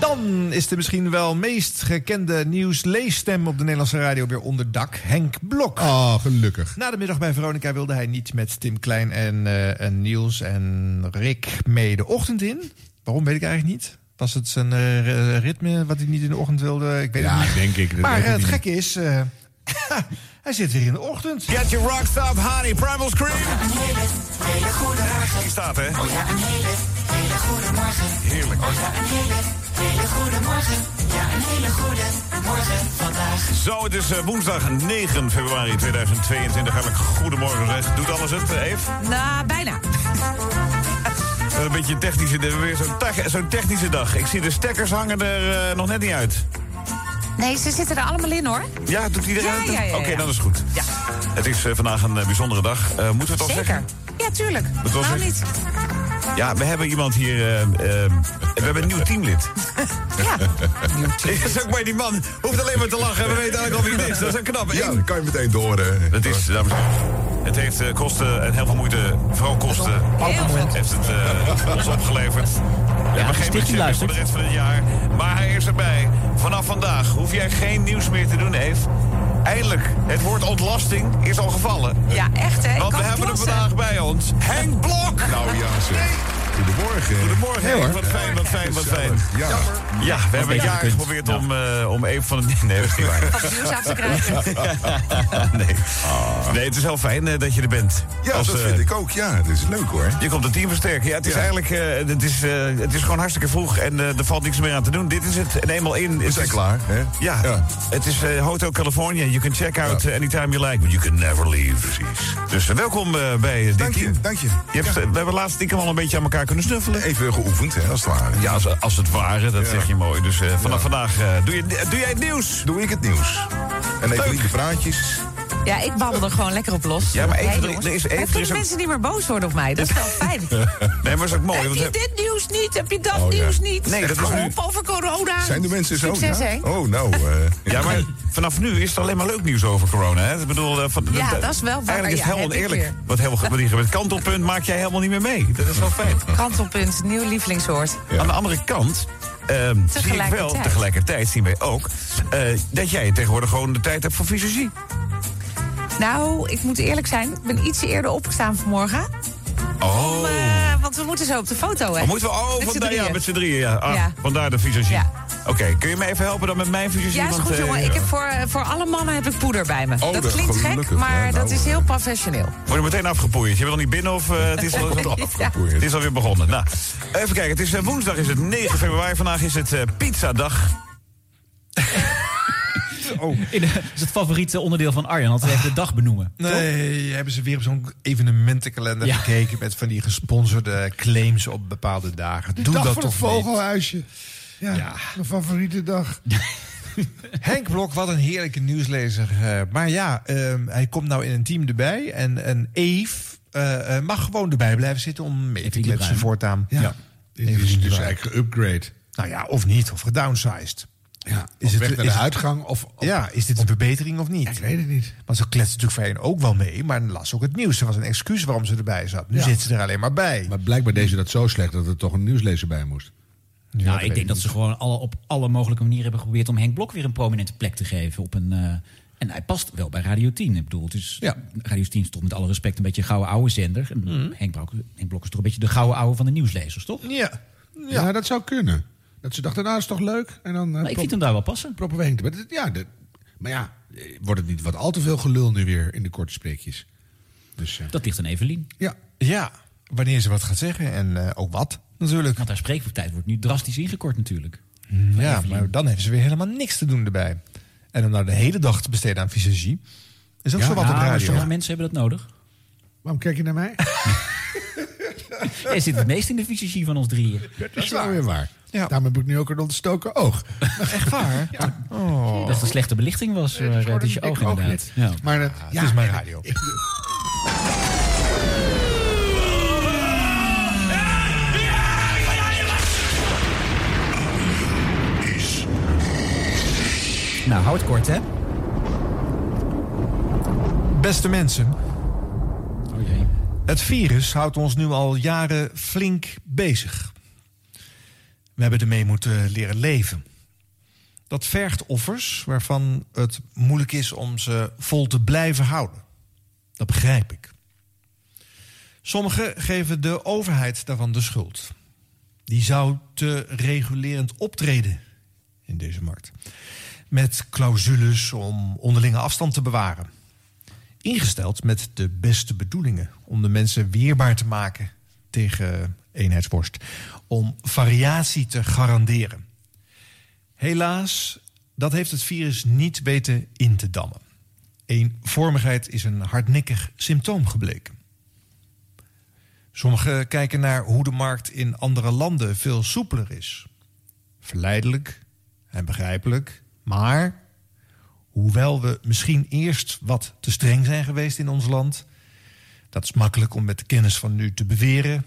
Dan is de misschien wel meest gekende nieuwsleesstem op de Nederlandse radio weer onder dak. Henk Blok. Oh, gelukkig. Na de middag bij Veronica wilde hij niet met Tim Klein en, eh, en Niels en Rick mee de ochtend in. Waarom weet ik eigenlijk niet. Was het zijn eh, ritme wat hij niet in de ochtend wilde? Ik weet Ja, het niet. denk ik. dat Maar ik het niet. gekke is, eh, hij zit weer in de ochtend. Get your rocks up, honey. Primal Scream. Die staat, hè? Oh ja, een hele, hele goede morgen. Heerlijk. Oh ja, een hele, hele goede morgen. Ja, een hele goede morgen vandaag. Zo, het is woensdag 9 februari 2022. Hartelijk goedemorgen zeg. Doet alles het, Eve? Nou, bijna. Een beetje een technische, weer zo'n tech- zo'n technische dag. Ik zie de stekkers hangen er eh, nog net niet uit. Nee, ze zitten er allemaal in hoor. Ja, doet iedereen Ja, het? ja, ja, Oké, dan is het goed. Ja. Het is eh, vandaag een eh, bijzondere dag. Moeten we het al Zeker. zeggen? Ja, tuurlijk. Waarom niet? Ja, we hebben iemand hier. eh, eh, we hebben een nieuw teamlid. Ja. Dat is ook maar die man hoeft alleen maar te lachen. We weten eigenlijk al wie het is. Dat is een knap. Ja, dan kan je meteen door. hè. Dat is, dames en heren. Het heeft eh, kosten en heel veel moeite, vooral kosten, heeft het eh, ons opgeleverd. We hebben geen budget voor de rest van het jaar. Maar hij is erbij. Vanaf vandaag hoef jij geen nieuws meer te doen, Eve. Eindelijk, het woord ontlasting is al gevallen. Ja, echt hè. Ik Want kan we hebben hem vandaag bij ons. Henk Blok! Nou ja, zeg. Goedemorgen. Goedemorgen. Wat fijn, wat fijn, wat fijn. Ja. Ja, we hebben een jaar geprobeerd om, eh, om even van het... Nee, dat is niet waar. Nieuws af te krijgen. nee. nee, het is heel fijn eh, dat je er bent. Ja, Als, dat eh, vind ik ook. Ja, het is leuk hoor. Je komt het team versterken. Ja, het is Ja. eigenlijk eh, het is, eh, het is gewoon hartstikke vroeg en eh, er valt niks meer aan te doen. Dit is het. En eenmaal in. We is zijn het- klaar. Hè? Ja, Ja. het is eh, Hotel California. You can check out anytime you like, but you can never leave. Precies. Dus welkom eh, bij dit Dank je, dank je. Je hebt, We hebben laatst stiekem al een beetje aan elkaar elkaar kunnen snuffelen. Even geoefend, hè, als het ware. Ja, als, als het ware, dat Ja. zeg je mooi. Dus eh, vanaf Ja. vandaag eh, doe, je, doe jij het nieuws. Doe ik het nieuws. En even lieve praatjes. Ja, ik babbel er gewoon lekker op los. Ja, maar even- Hey, er- is- er is kunnen ook- mensen niet meer boos worden op mij. Dat is wel fijn. Nee, maar is ook mooi. Heb want je dit nieuws niet? Heb je dat Oh, ja. nieuws niet? Nee, dat is nu- op over corona. Zijn de mensen zo? Succes, ja? hè? Oh, nou. eh, Ja, maar vanaf nu is het alleen maar leuk nieuws over corona. Hè? Ik bedoel, eh, van, Ja, dat is wel waar. Eigenlijk is Ja, het helemaal heb ik eerlijk. weer. Wat helemaal gebeurt. Kantelpunt maak jij helemaal niet meer mee. Dat is wel fijn. Kantelpunt, nieuw lievelingssoort. Aan de andere kant. ehm, zie ik wel, Tegelijkertijd. zien wij ook eh, dat jij tegenwoordig gewoon de tijd hebt voor visagie. Nou, ik moet eerlijk zijn. Ik ben ietsje eerder opgestaan vanmorgen. Oh. Om, eh, want we moeten zo op de foto, hè? Oh, moeten we, oh, Met z'n vandaar, ja, met z'n drieën. Ja. Ah, Ja. Vandaar de visagie. Ja. Oké, kun je me even helpen dan met mijn visagie? Ja, is goed, eh, jongen. Ik heb voor, voor alle mannen heb ik poeder bij me. Oh, dat dat- klinkt gek, maar Ja, nou, dat is eh. heel professioneel. Word je meteen afgepoeid? Je bent nog niet binnen of eh, het, is al, afgepoeid. het is alweer begonnen? Nou, even kijken. Het is eh, woensdag, is het 9 februari. Vandaag is het eh pizzadag. Oh. In de, dat is het favoriete onderdeel van Arjan, altijd even de dag benoemen. Nee, hebben ze weer op zo'n evenementenkalender Ja. gekeken... met van die gesponsorde claims op bepaalde dagen. De Doe dag dat van toch het vogelhuisje. Ja, mijn favoriete dag. Henk Blok, wat een heerlijke nieuwslezer. eh, maar ja, ehm, hij komt nou in een team erbij. En, en Eve eh, eh, mag gewoon erbij blijven zitten om mee te kletsen voortaan. Ja. Dit is dus eigenlijk geupgrade. Nou ja, of niet, of gedownsized. Ja, is het weg naar de uitgang of, of- ja, is dit een verbetering of niet? ik weet het niet. Want ze kletst natuurlijk ook wel mee, maar las ook het nieuws. Er was een excuus waarom ze erbij zat. Nu Ja. zit ze er alleen maar bij. Maar blijkbaar deed ze dat zo slecht dat er toch een nieuwslezer bij moest. nou, ik denk dat ze gewoon alle, op alle mogelijke manieren hebben geprobeerd om Henk Blok weer een prominente plek te geven. Op een, eh, en hij past wel bij Radio 10. Ik bedoel, het is, Radio 10 is toch met alle respect een beetje een gouden oude zender. En Mhm. Henk, Blok, Henk Blok is toch een beetje de gouden oude van de nieuwslezers, toch? Ja. Ja, dat zou kunnen. Dat ze dachten, nou, dat is toch leuk? En dan, Maar ik vind hem daar wel passen. Proppen we Henk. Maar, dit- ja, dit- maar ja, eh, wordt het niet wat al te veel gelul nu weer in de korte spreekjes? Dus, eh, Dat ligt aan Evelien. ja. Ja, wanneer ze wat gaat zeggen en eh, ook wat, natuurlijk. Want haar spreektijd wordt nu drastisch ingekort natuurlijk. Ja, maar dan heeft ze weer helemaal niks te doen erbij. En om nou de hele dag te besteden aan visagie... is ook Ja, zo wat op nou, radio. Sommige mensen hebben dat nodig. Waarom kijk je naar mij? Jij zit het meest in de visagie van ons drieën. Dat is wel weer waar. Ja. Daarom heb ik nu ook een ontstoken oog. Echt waar? Oh. Dat het een slechte belichting was. Nee, dat is eh, je oog inderdaad. Ja. Maar dat, het is mijn radio. Nou, houd het kort, hè? Beste mensen, Oh jee. het virus houdt ons nu al jaren flink bezig. We hebben ermee moeten leren leven. Dat vergt offers waarvan het moeilijk is om ze vol te blijven houden. Dat begrijp ik. Sommigen geven de overheid daarvan de schuld. Die zou te regulerend optreden in deze markt. Met clausules om onderlinge afstand te bewaren. Ingesteld met de beste bedoelingen om de mensen weerbaar te maken tegen eenheidsworst. Om variatie te garanderen. Helaas, dat heeft het virus niet weten in te dammen. Eenvormigheid is een hardnekkig symptoom gebleken. Sommigen kijken naar hoe de markt in andere landen veel soepeler is. Verleidelijk en begrijpelijk, maar hoewel we misschien eerst wat te streng zijn geweest in ons land, dat is makkelijk om met de kennis van nu te beweren,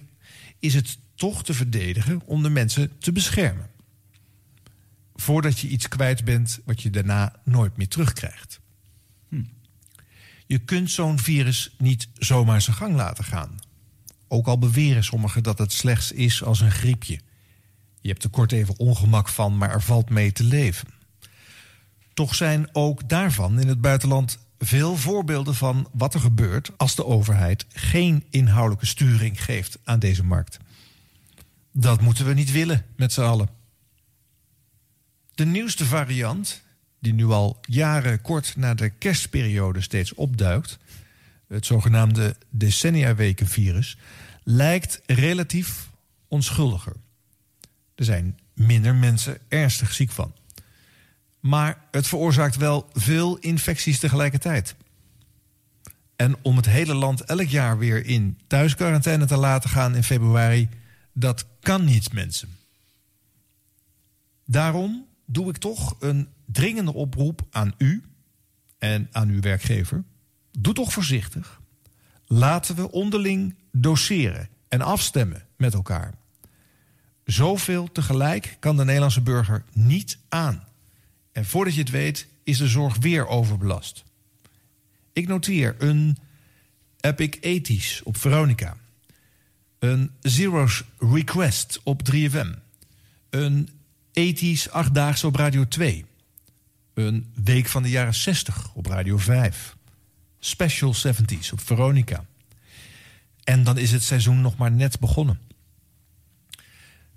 is het toch te verdedigen om de mensen te beschermen. Voordat je iets kwijt bent wat je daarna nooit meer terugkrijgt. Je kunt zo'n virus niet zomaar zijn gang laten gaan. Ook al beweren sommigen dat het slechts is als een griepje. Je hebt er kort even ongemak van, maar er valt mee te leven. Toch zijn ook daarvan in het buitenland veel voorbeelden van wat er gebeurt als de overheid geen inhoudelijke sturing geeft aan deze markt. Dat moeten we niet willen met z'n allen. De nieuwste variant, die nu al jaren kort na de kerstperiode steeds opduikt, het zogenaamde decennia-wekenvirus, lijkt relatief onschuldiger. Er zijn minder mensen ernstig ziek van. Maar het veroorzaakt wel veel infecties tegelijkertijd. En om het hele land elk jaar weer in thuisquarantaine te laten gaan in februari, Dat kan niet, mensen. Daarom doe ik toch een dringende oproep aan u en aan uw werkgever. Doe toch voorzichtig. Laten we onderling doseren en afstemmen met elkaar. Zoveel tegelijk kan de Nederlandse burger niet aan. En voordat je het weet, is de zorg weer overbelast. Ik noteer een Epic 80s op Veronica. Een Zero's Request op 3FM. Een 80s achtdaagse op Radio 2. Een Week van de jaren 60 op Radio 5. Special 70s op Veronica. En dan is het seizoen nog maar net begonnen.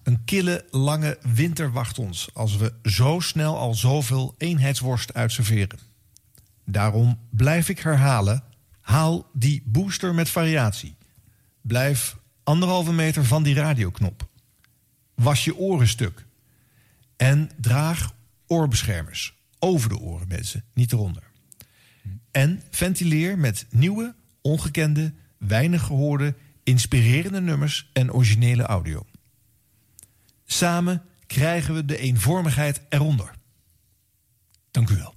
Een kille, lange winter wacht ons als we zo snel al zoveel eenheidsworst uitserveren. Daarom blijf ik herhalen: haal die booster met variatie. Blijf anderhalve meter van die radioknop. Was je oren stuk. En draag oorbeschermers. Over de oren, mensen, niet eronder. En ventileer met nieuwe, ongekende, weinig gehoorde, inspirerende nummers en originele audio. Samen krijgen we de eenvormigheid eronder. Dank u wel.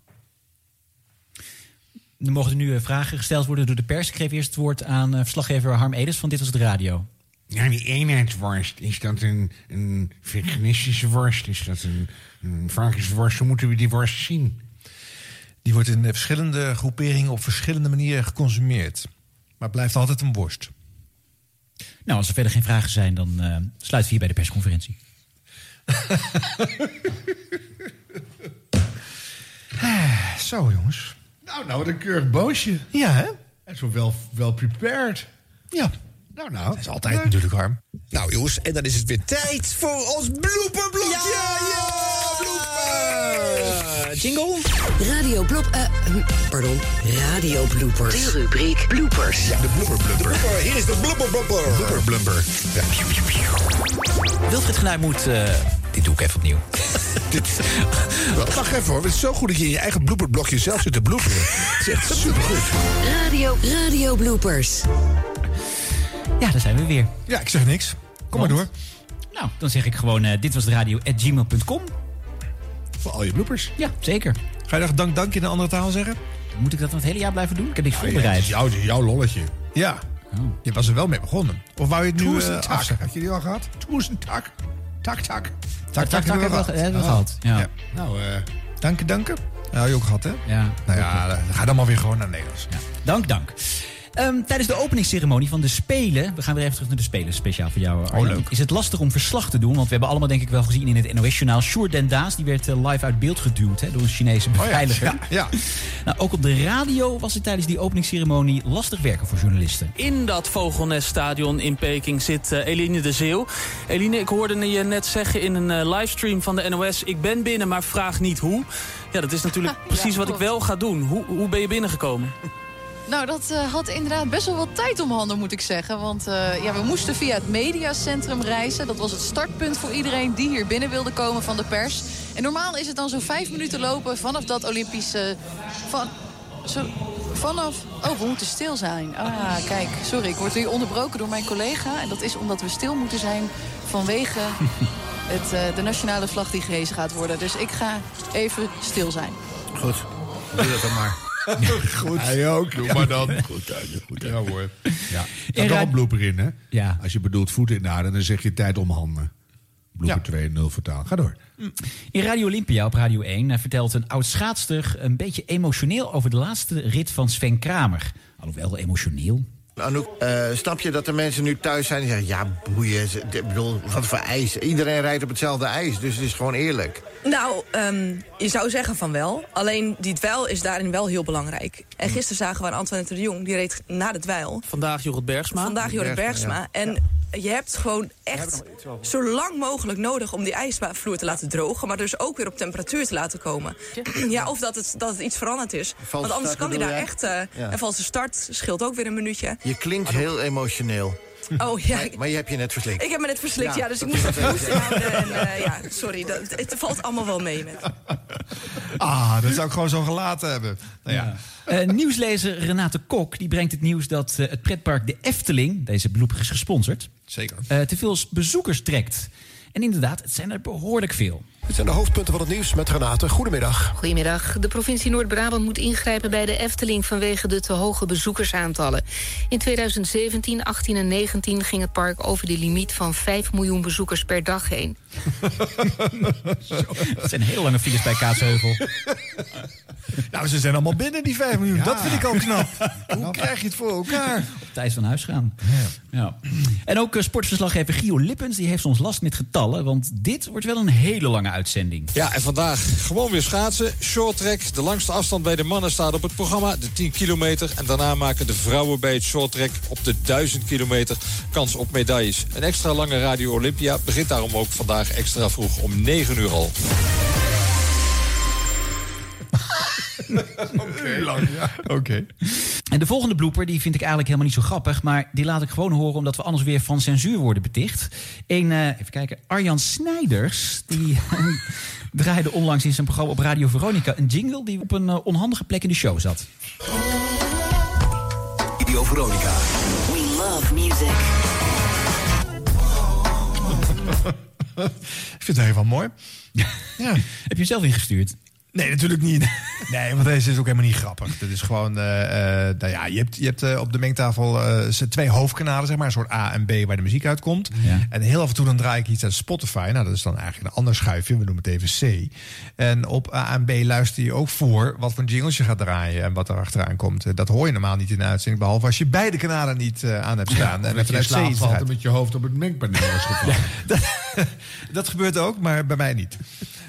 Er mogen nu eh, vragen gesteld worden door de pers. Ik geef eerst het woord aan eh, verslaggever Harm Edens van Dit Was de Radio. Ja, die eenheidsworst, is dat een, een veganistische worst? Is dat een, een varkensworst? Hoe moeten we die worst zien? Die wordt in eh, verschillende groeperingen op verschillende manieren geconsumeerd. Maar het blijft altijd een worst. Nou, als er verder geen vragen zijn, dan eh sluiten we hier bij de persconferentie. Zo, jongens. Nou, nou, wat een keurig boosje. Ja, hè? En zo wel, wel prepared. Ja. Nou, nou. Dat is altijd natuurlijk, Harm. Nou jongens, en dan is het weer tijd voor ons blooperblokje. Ja, Eh, jingle? Radio Blop... eh, hm, pardon, Radio Bloopers. De rubriek Bloopers. Ja, de blooper blumper. Hier is de blooper blumper. Blooper blumper. Ja. Wilfried Genuij moet... eh, dit doe ik even opnieuw. Wacht even hoor, het is zo goed dat je in je eigen blooperblokje zelf zit te bloeperen. Het is echt supergoed. Radio, Radio Bloopers. Ja, daar zijn we weer. Ja, ik zeg niks. Kom maar door. Nou, dan zeg ik gewoon, eh, dit was de radio at gmail.com. Voor al je bloopers. Ja, zeker. Ga je nog dank dank in een andere taal zeggen? Moet ik dat dan het hele jaar blijven doen? Ik heb niks Ja, ja, voorbereid. het is jouw, jouw lolletje. Ja. Je was er wel mee begonnen. Of wou je het nu eh, tak. Had je die al gehad? Toes en tak. Tak, tak. Tak, tak, hebben we- gehad, ja. Nou, eh... Danken, danken. Ja, je ook gehad, hè? Ja. Nou ja, dan ga dan maar weer gewoon naar Nederlands. Dank, dank. Ehm, tijdens de openingsceremonie van de Spelen... we gaan weer even terug naar de Spelen, speciaal voor jou, Arjan. leuk. Is het lastig om verslag te doen? Want we hebben allemaal denk ik wel gezien in het NOS-journaal... Sjoerd Den Daas, die werd eh, live uit beeld geduwd hè, door een Chinese beveiliger. ja, ja. Nou, ook op de radio was het tijdens die openingsceremonie lastig werken voor journalisten. In dat Vogelneststadion in Peking zit eh, Eline de Zeeuw. Eline, ik hoorde je net zeggen in een eh, livestream van de NOS... ik ben binnen, maar vraag niet hoe. Ja, dat is natuurlijk precies wat ik wel ga doen. Hoe, hoe ben je binnengekomen? Nou, dat eh, had inderdaad best wel wat tijd om handen, moet ik zeggen. Want eh, ja, we moesten via het mediacentrum reizen. Dat was het startpunt voor iedereen die hier binnen wilde komen van de pers. En normaal is het dan zo'n vijf minuten lopen vanaf dat Olympische... Van, zo, vanaf... Oh, we moeten stil zijn. Ah, kijk, sorry, ik word hier onderbroken door mijn collega. En dat is omdat we stil moeten zijn vanwege het, eh, de nationale vlag die gehezen gaat worden. Dus ik ga even stil zijn. Goed. Doe dat dan maar. Goed. Hij ook. Doe maar dan. Goed, ja, goed. Ja hoor. Ja. Er ra- een blooper in, hè? Ja. Als je bedoelt voeten in de aarde, dan zeg je tijd om handen. Blooper 2 0 vertaal. Ga door. In Radio Olympia op Radio 1 eh, vertelt een oud schaatster... een beetje emotioneel over de laatste rit van Sven Kramer. Alhoewel emotioneel. Anouk, eh, snap je dat er mensen nu thuis zijn die zeggen... ja, boeien, ik bedoel, wat voor ijs. Iedereen rijdt op hetzelfde ijs, dus het is gewoon eerlijk. Nou, ehm, je zou zeggen van wel. Alleen die dweil is daarin wel heel belangrijk. En gisteren zagen we aan Antoinette de Jong, die reed na de dweil. Vandaag Jorrit Bergsma. Vandaag Jorrit Bergsma, Bergsma. En je hebt gewoon echt zo lang mogelijk nodig om die ijsvloer te laten drogen. Maar dus ook weer op temperatuur te laten komen. Ja, of dat het, dat het iets veranderd is. Valse Want anders start kan hij bedoel daar echt... eh Ja. Een valse start scheelt ook weer een minuutje. Je klinkt heel emotioneel. Oh ja, Maar, maar je hebt je net verslikt. ik heb me net verslikt, Ja, ja, dus ik moest even houden. En, eh, ja, sorry, dat, het valt allemaal wel mee met. Ah, dat zou ik gewoon zo gelaten hebben. Nou ja. Eh, nieuwslezer Renate Kok die brengt het nieuws dat eh, het pretpark De Efteling, deze blooper is gesponsord, Zeker. eh, te veel bezoekers trekt. En inderdaad, het zijn er behoorlijk veel. Dit zijn de hoofdpunten van het nieuws met Renate. Goedemiddag. Goedemiddag. De provincie Noord-Brabant moet ingrijpen bij de Efteling... vanwege de te hoge bezoekersaantallen. In 2017, 18 en 19 ging het park over de limiet van 5 miljoen bezoekers per dag heen. Het zijn heel lange files bij Kaatsheuvel. Nou, ze zijn allemaal binnen, die 5 miljoen. Dat vind ik al knap. Hoe krijg je het voor elkaar? Op tijd van huis gaan. Ja. En ook eh, sportverslaggever Gio Lippens die heeft ons last met getallen... want dit wordt wel een hele lange uitzending. Ja, en vandaag gewoon weer schaatsen. Short track. De langste afstand bij de mannen staat op het programma. De 10 kilometer. En daarna maken de vrouwen bij het short track op de 1000 kilometer kans op medailles. Een extra lange Radio Olympia begint daarom ook vandaag extra vroeg om 9 uur al. Oké, lang, ja. Oké. En de volgende blooper die vind ik eigenlijk helemaal niet zo grappig... maar die laat ik gewoon horen omdat we anders weer van censuur worden beticht. Een, eh, even kijken, Arjan Snijders... die draaide onlangs in zijn programma op Radio Veronica... een jingle die op een eh, onhandige plek in de show zat. Radio Veronica. We love music. Ik vind het heel wel mooi. Ja. Heb je hem zelf ingestuurd? Nee, natuurlijk niet. Nee, want deze is ook helemaal niet grappig. Dit is gewoon, eh, eh, nou ja, je hebt, je hebt eh, op de mengtafel ze- twee hoofdkanalen, zeg maar, een soort A en B waar de muziek uitkomt. En heel af en toe dan draai ik iets uit Spotify. Nou, dat is dan eigenlijk een ander schuifje. We noemen het even C. En op A en B luister je ook voor wat voor jingles je gaat draaien en wat er achteraan komt. Dat hoor je normaal niet in de uitzending, behalve als je beide kanalen niet aan hebt staan. en dat je slaap valt en met je hoofd op het mengpaneel is gevallen. Dat gebeurt ook, maar bij mij niet.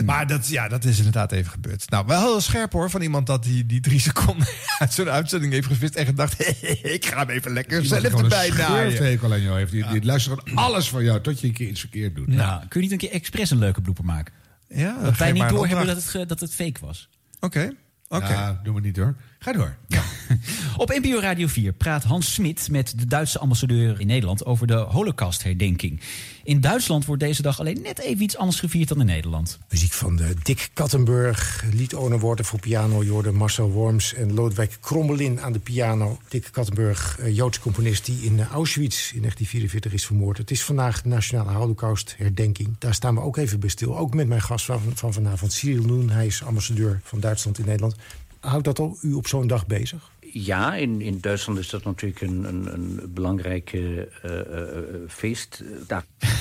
Maar dat, ja, dat is inderdaad even gebeurd. Nou, wel heel scherp hoor, van iemand dat die, die drie seconden uit zo'n uitzending heeft gevist en gedacht, ik ga hem even lekker zelf erbij naaien. jou heeft. Die, die luistert alles van jou tot je een keer iets verkeerd doet. Nou, kun je niet een keer expres een leuke blooper maken? Ja, dat wij niet doorhebben dat het, dat het fake was. Oké, oké. Ja, doen we niet hoor. Ga door. Op NPO Radio 4 praat Hans Smit met de Duitse ambassadeur in Nederland over de Holocaustherdenking. In Duitsland wordt deze dag alleen net even iets anders gevierd dan in Nederland. Muziek van de Dick Kattenburg, liedownerwoorden voor piano. Je hoorde Marcel Worms en Lodewijk Krommelin aan de piano. Dick Kattenburg, eh, Joodse componist die in eh, Auschwitz in 1944 is vermoord. Het is vandaag de Nationale Holocaustherdenking. Daar staan we ook even bij stil. Ook met mijn gast van, van vanavond, Cyril Noen. Hij is ambassadeur van Duitsland in Nederland. Houdt dat al u op zo'n dag bezig? Ja, in, in Duitsland is dat natuurlijk een, een, een belangrijke eh, eh, eh, feestdag.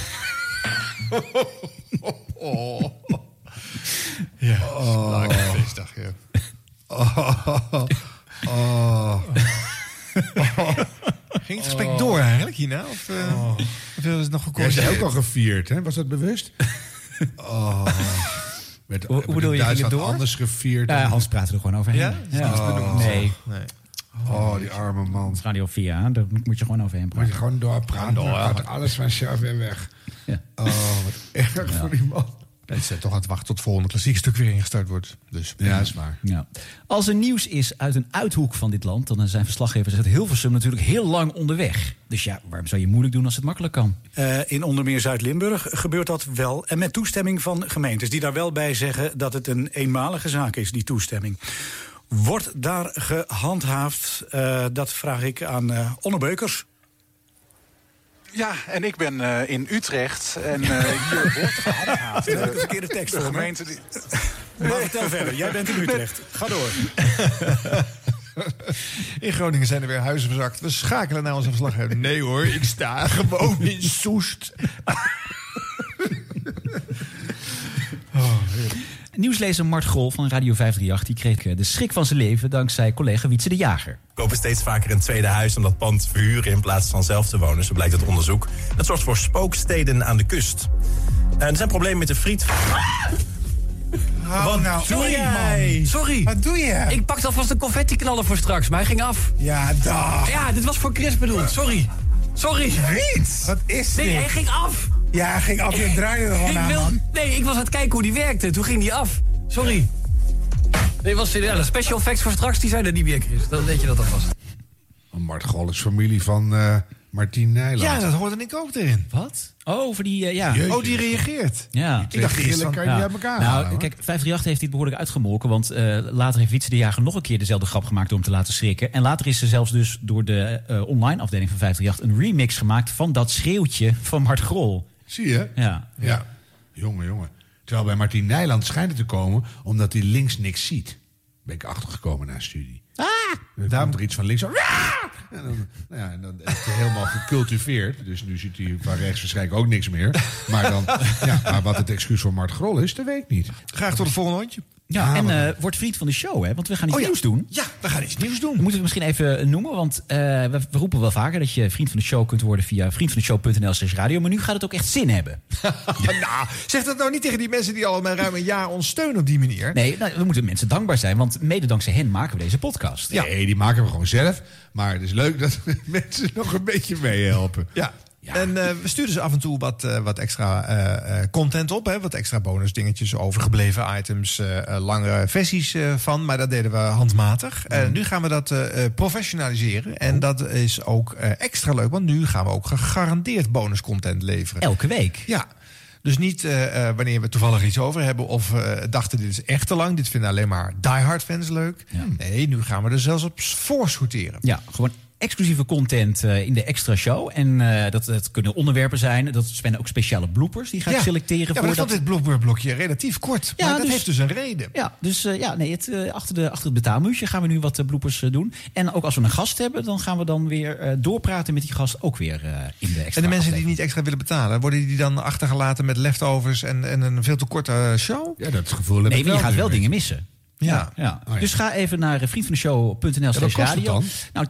Oh. Ja, oh. feestdag, ja. Oh. Oh. Oh. Ging het gesprek door eigenlijk hierna? Of, uh, of is het nog gekozen? is ook al gevierd, hè? Was dat bewust? Oh. Werd, Hoe, hoe bedoel je, ging het door? anders gevierd? Ja, Hans praat er gewoon overheen. Ja? ja. Oh. Nee. nee. Oh, die arme man. Het is Radio 4, hè? daar moet je gewoon overheen Moet praten. je gewoon doorpraten. Door, ja. gaat alles vanzelf weer weg. Ja. Oh, wat erg voor die man. Het is toch aan het wachten tot het volgende klassiek stuk weer ingestart wordt. Dus, Ja, is waar. Ja. Als er nieuws is uit een uithoek van dit land... dan zijn verslaggevers uit Hilversum natuurlijk heel lang onderweg. Dus ja, waarom zou je moeilijk doen als het makkelijk kan? Eh, in onder meer Zuid-Limburg gebeurt dat wel. En met toestemming van gemeentes die daar wel bij zeggen dat het een eenmalige zaak is, die toestemming. Wordt daar gehandhaafd? Eh, dat vraag ik aan eh Onne Beukers. Ja, en ik ben eh, in Utrecht en eh, hier wordt gehandhaafd. Dat is een verkeerde tekst de voor me. gemeente die... Maar vertel verder, jij bent in Utrecht. Ga door. In Groningen zijn er weer huizen verzakt. We schakelen naar onze verslaggever. Nee hoor, ik sta gewoon in Soest. Nieuwslezer Mart Grol van Radio 538 die kreeg eh, de schrik van zijn leven... dankzij collega Wietse de Jager. kopen steeds vaker een tweede huis om dat pand te verhuren in plaats van zelf te wonen. Zo blijkt uit onderzoek. Dat zorgt voor spooksteden aan de kust. Eh, er zijn problemen met de friet. Wat nou Sorry, jij? man. Sorry. Wat doe je? Ik pakte alvast een confetti-knaller voor straks, maar hij ging af. Ja, dag. Ja, dit was voor Chris bedoeld. Sorry. Sorry. Wat is Nee, dit? hij ging af. Ja, hij ging af. Je draaide er gewoon ik aan, wil- man. Nee, ik was aan het kijken hoe die werkte. Toen ging die af. Sorry. Nee, was, ja, de special effects voor straks, die zijn er niet meer, Chris. Dan weet je dat alvast. Mart Gol is familie van eh, Martien Nijland. Ja, dat hoorde ik ook erin. Wat? Oh, voor die, eh, ja. Jeetje. Oh, die reageert. Ja. Ik dacht kan je niet uit elkaar Nou, halen, kijk, 538 heeft dit behoorlijk uitgemolken. Want eh, later heeft Wietse de Jager nog een keer dezelfde grap gemaakt om te laten schrikken. En later is er zelfs dus door de eh, online afdeling van 538 een remix gemaakt van dat schreeuwtje van Mart Grol. Zie je? Ja. Ja. Jongen, jongen. Terwijl bij Martien Nijland schijnt het te komen omdat hij links niks ziet. Ben ik achtergekomen na studie. Ah! Dan komt er iets van links. "Ah!" En dan, nou ja, en dan is hij helemaal gecultiveerd. Dus nu ziet hij van rechts waarschijnlijk ook niks meer. Maar, dan, ja, maar wat het excuus voor Mart Grol is, dat weet ik niet. Graag tot het volgende hondje. Ja, en eh word vriend van de show, hè? Want we gaan iets Oh ja. nieuws doen. Ja, we gaan iets nieuws doen. Dat moeten we misschien even noemen, want eh, we, we roepen wel vaker dat je vriend van de show kunt worden via vriendvandeshow.nl slash radio. Maar nu gaat het ook echt zin hebben. nou, zeg dat nou niet tegen die mensen die al ruim een jaar ons steunen op die manier. Nee, nou, we moeten mensen dankbaar zijn, want mede dankzij hen maken we deze podcast. Nee, die maken we gewoon zelf. Maar het is leuk dat mensen nog een beetje meehelpen. Ja. En eh, we sturen ze af en toe wat, eh, wat extra eh, content op. Hè? Wat extra bonusdingetjes, overgebleven items, langere versies van. Maar dat deden we handmatig. En nu gaan we dat professionaliseren. En dat is ook extra leuk, want nu gaan we ook gegarandeerd bonuscontent leveren. Elke week? Ja. Dus niet wanneer we toevallig iets over hebben of dachten dit is echt te lang. Dit vinden alleen maar diehard fans leuk. Nee, nu gaan we er zelfs op voor sorteren. Ja, gewoon exclusieve content eh, in de extra show. En eh, dat, dat kunnen onderwerpen zijn. Dat zijn ook speciale bloopers die ga ik Ja. selecteren. Ja, voor maar ik dat... dit blokblokje relatief kort. Ja, maar dat dus- heeft dus een reden. Ja, dus eh, ja, nee, het, achter, de, achter het betaalmuurtje gaan we nu wat bloopers doen. En ook als we een gast hebben, dan gaan we dan weer eh, doorpraten met die gast ook weer eh, in de extra En de mensen die niet extra willen betalen, worden die dan achtergelaten met leftovers en, en een veel te korte show? Ja, dat gevoel heb Nee, ik maar je gaat wel dingen missen. Ja. ja. Oh, ja. Dus ga even naar eh, vriendvandeshow.nl slash radio. Nou,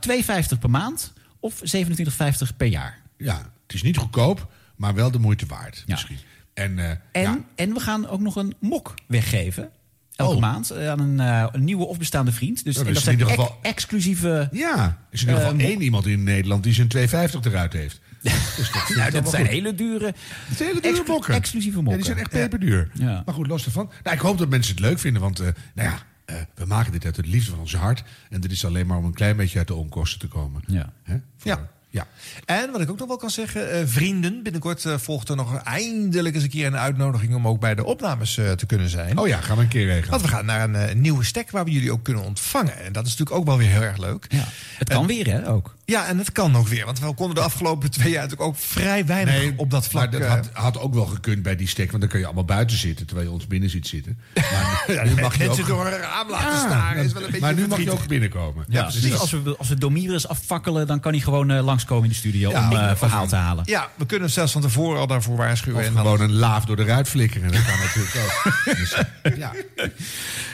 2,50 per maand of 27,50 per jaar. Ja, het is niet goedkoop, maar wel de moeite waard misschien. En, eh, En, ja, en we gaan ook nog een mok weggeven. Elke Oh. maand eh, aan een, een nieuwe of bestaande vriend. Dus Dat is in ieder ex- geval- exclusieve... ja, er is in ieder geval één iemand in Nederland die zijn 2,50 eruit heeft. Dus dat Nou, dat zijn goed. hele dure, Het zijn hele dure exclu- mokken. exclusieve Ja, mokken. die zijn echt peperduur. Ja. Maar goed, los daarvan. Nou, ik hoop dat mensen het leuk vinden, want eh, nou ja, eh, we maken dit uit de liefde van ons hart. En dit is alleen maar om een klein beetje uit de onkosten te komen. Ja. Hè? Ja. ja. En wat ik ook nog wel kan zeggen, eh, vrienden, binnenkort volgt er nog eindelijk eens een keer een uitnodiging om ook bij de opnames te kunnen zijn. Oh ja, gaan we een keer regelen. Want we gaan naar een nieuwe stek waar we jullie ook kunnen ontvangen. En dat is natuurlijk ook wel weer heel erg leuk. Ja. Het kan weer, hè, ook. Ja, en het kan ook weer. Want we konden de afgelopen twee jaar natuurlijk ook vrij weinig op dat vlak. Maar dat eh, had, had ook wel gekund bij die stek, want dan kun je allemaal buiten zitten terwijl je ons binnen ziet zitten. Maar nu, Ja, nu mag je ook, door een raam laten Ja, staren is wel een beetje Maar nu mag je ook binnenkomen. Ja, dus als we, als we Domirus afvakkelen, dan kan hij gewoon eh, langskomen in de studio Ja, om of- verhaal te halen. Ja, we kunnen zelfs van tevoren al daarvoor waarschuwen. Of en dan- gewoon een laaf door de ruit flikkeren. Dat kan natuurlijk ook. Dus, ja.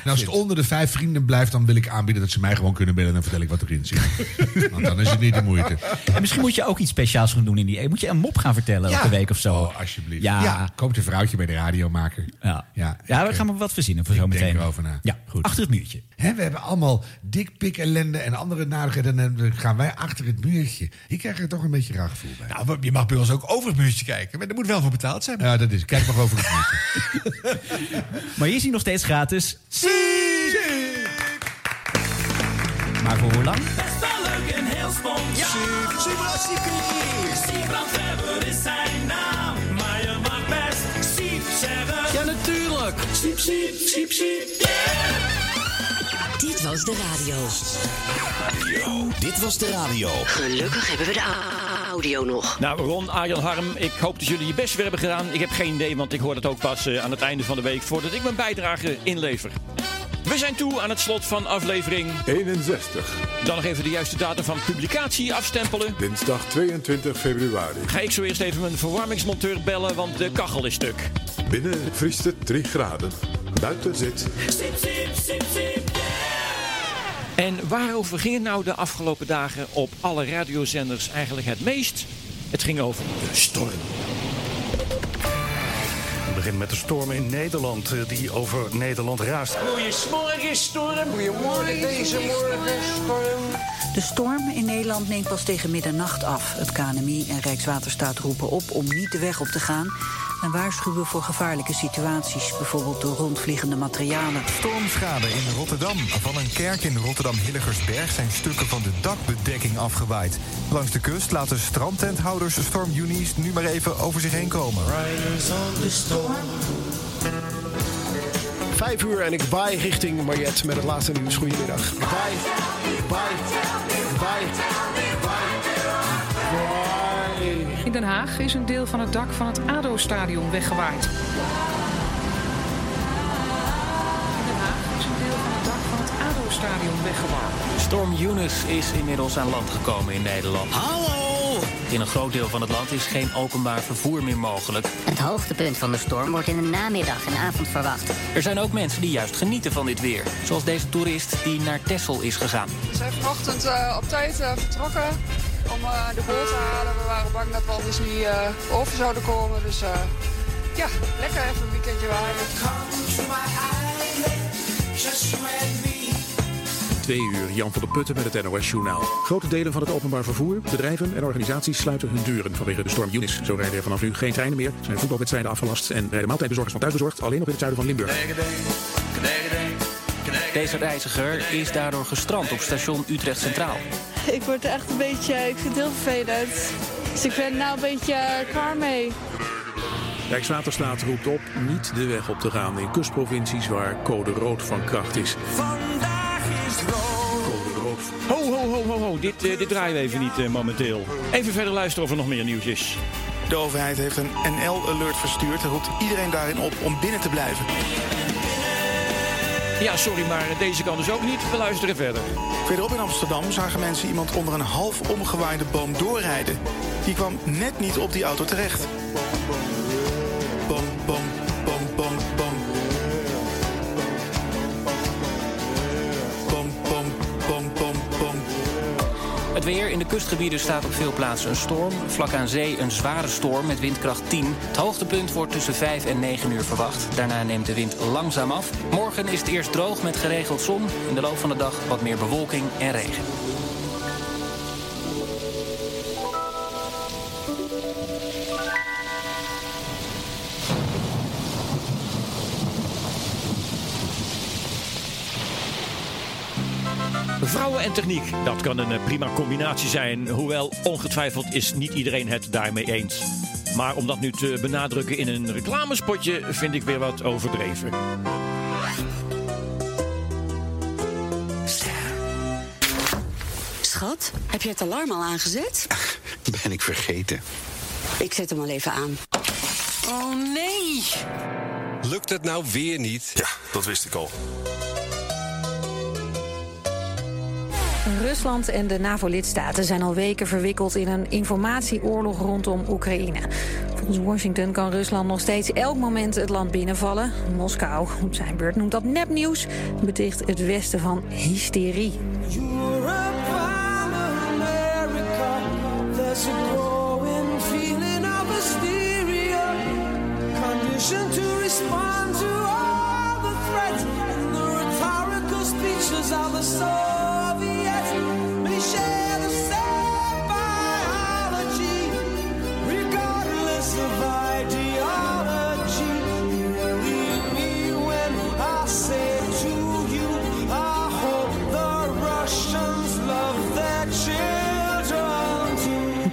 En als het onder de vijf vrienden blijft, dan wil ik aanbieden dat ze mij gewoon kunnen bellen. En dan vertel ik wat erin zit. Want dan is het niet de moeite. En misschien moet je ook iets speciaals gaan doen in die... Moet je een mop gaan vertellen Ja. elke week of zo? Oh, alsjeblieft. Ja. Ja. Koopt een vrouwtje bij de radiomaker. Ja, Ja, ja we gaan maar wat verzinnen voor ik zo denk meteen. erover na. Ja, goed. Achter het muurtje. Hè, we hebben allemaal dikpik ellende en andere narigheden. En dan gaan wij achter het muurtje. Ik krijg er toch een beetje raar gevoel bij. Nou, je mag bij ons ook over het muurtje kijken. Maar er moet wel voor betaald zijn. Ja, dat is. Kijk maar over het muurtje. Maar hier is hij nog steeds gratis. Maar voor hoe lang? Heel spontaan. Siebrand Weber is zijn naam. Maar je mag best Siep zeggen. Ja, natuurlijk. Siep, siep, siep, siep, yeah. Dit was de radio. Dit was de radio. Gelukkig hebben we de audio nog. Nou, Ron, Arjan, Harm, ik hoop dat jullie je best weer hebben gedaan. Ik heb geen idee, want ik hoor het ook pas eh, aan het einde van de week... voordat ik mijn bijdrage inlever. We zijn toe aan het slot van aflevering 61. Dan nog even de juiste datum van publicatie afstempelen. Dinsdag 22 februari. Ga ik zo eerst even mijn verwarmingsmonteur bellen, want de kachel is stuk. Binnen vriest het 3 graden. Buiten zit En waarover ging het nou de afgelopen dagen op alle radiozenders eigenlijk het meest? Het ging over de storm. We beginnen met de storm in Nederland eh, die over Nederland raast. Goeiemorgen, storm. Goedemorgen, deze morgen, storm. De storm in Nederland neemt pas tegen middernacht af. Het KNMI en Rijkswaterstaat roepen op om niet de weg op te gaan. En waarschuwen voor gevaarlijke situaties, bijvoorbeeld door rondvliegende materialen. Stormschade in Rotterdam. Van een kerk in Rotterdam-Hilligersberg zijn stukken van de dakbedekking afgewaaid. Langs de kust laten strandtenthouders stormjunies nu maar even over zich heen komen. Vijf uur en ik baai richting Mariette met het laatste nieuws. Goedemiddag. Baai, baai, baai, In Den Haag is een deel van het dak van het ADO-stadion weggewaaid. In Den Haag is een deel van het dak van het ADO-stadion weggewaaid. Storm Eunice is inmiddels aan land gekomen in Nederland. Hallo! In een groot deel van het land is geen openbaar vervoer meer mogelijk. Het hoogtepunt van de storm wordt in de namiddag en avond verwacht. Er zijn ook mensen die juist genieten van dit weer. Zoals deze toerist die naar Texel is gegaan. We zijn vanochtend eh, op tijd eh, vertrokken om eh, de boot te halen. We waren bang dat we anders niet eh, over zouden komen. Dus eh, ja, lekker even een weekendje waaien. Twee uur, Jan van der Putten met het NOS-journaal. Grote delen van het openbaar vervoer, bedrijven en organisaties sluiten hun deuren vanwege de storm Eunice. Zo rijden er vanaf nu geen treinen meer, zijn voetbalwedstrijden afgelast en rijden maaltijdbezorgers van thuisbezorgd alleen nog in het zuiden van Limburg. Deze reiziger is daardoor gestrand op station Utrecht Centraal. Ik word er echt een beetje, ik vind het heel vervelend. Dus ik ben nou een beetje eh, klaar mee. Rijkswaterstaat roept op niet de weg op te gaan in kustprovincies waar code rood van kracht is. Vandaag is Code rood. Ho, ho, ho, ho, ho. Dit, dit draaien we even niet eh, momenteel. Even verder luisteren of er nog meer nieuws is. De overheid heeft een NL-alert verstuurd en roept iedereen daarin op om binnen te blijven. Ja, sorry, maar deze kan dus ook niet. We luisteren verder. Verderop in Amsterdam zagen mensen iemand onder een half omgewaaide boom doorrijden. Die kwam net niet op die auto terecht. Bom, bom, Het weer in de kustgebieden staat op veel plaatsen een storm. Vlak aan zee een zware storm met windkracht 10. Het hoogtepunt wordt tussen 5 en 9 uur verwacht. Daarna neemt de wind langzaam af. Morgen is het eerst droog met geregeld zon. In de loop van de dag wat meer bewolking en regen. En techniek, dat kan een eh, prima combinatie zijn. Hoewel ongetwijfeld is niet iedereen het daarmee eens. Maar om dat nu te benadrukken in een reclamespotje vind ik weer wat overdreven. Schat, heb je het alarm al aangezet? Ben ik vergeten. Ik zet hem al even aan. Oh nee! Lukt het nou weer niet? Ja, dat wist ik al. Rusland en de NAVO-lidstaten zijn al weken verwikkeld in een informatieoorlog rondom Oekraïne. Volgens Washington kan Rusland nog steeds elk moment het land binnenvallen. Moskou op zijn beurt noemt dat nepnieuws beticht het Westen van hysterie. Feeling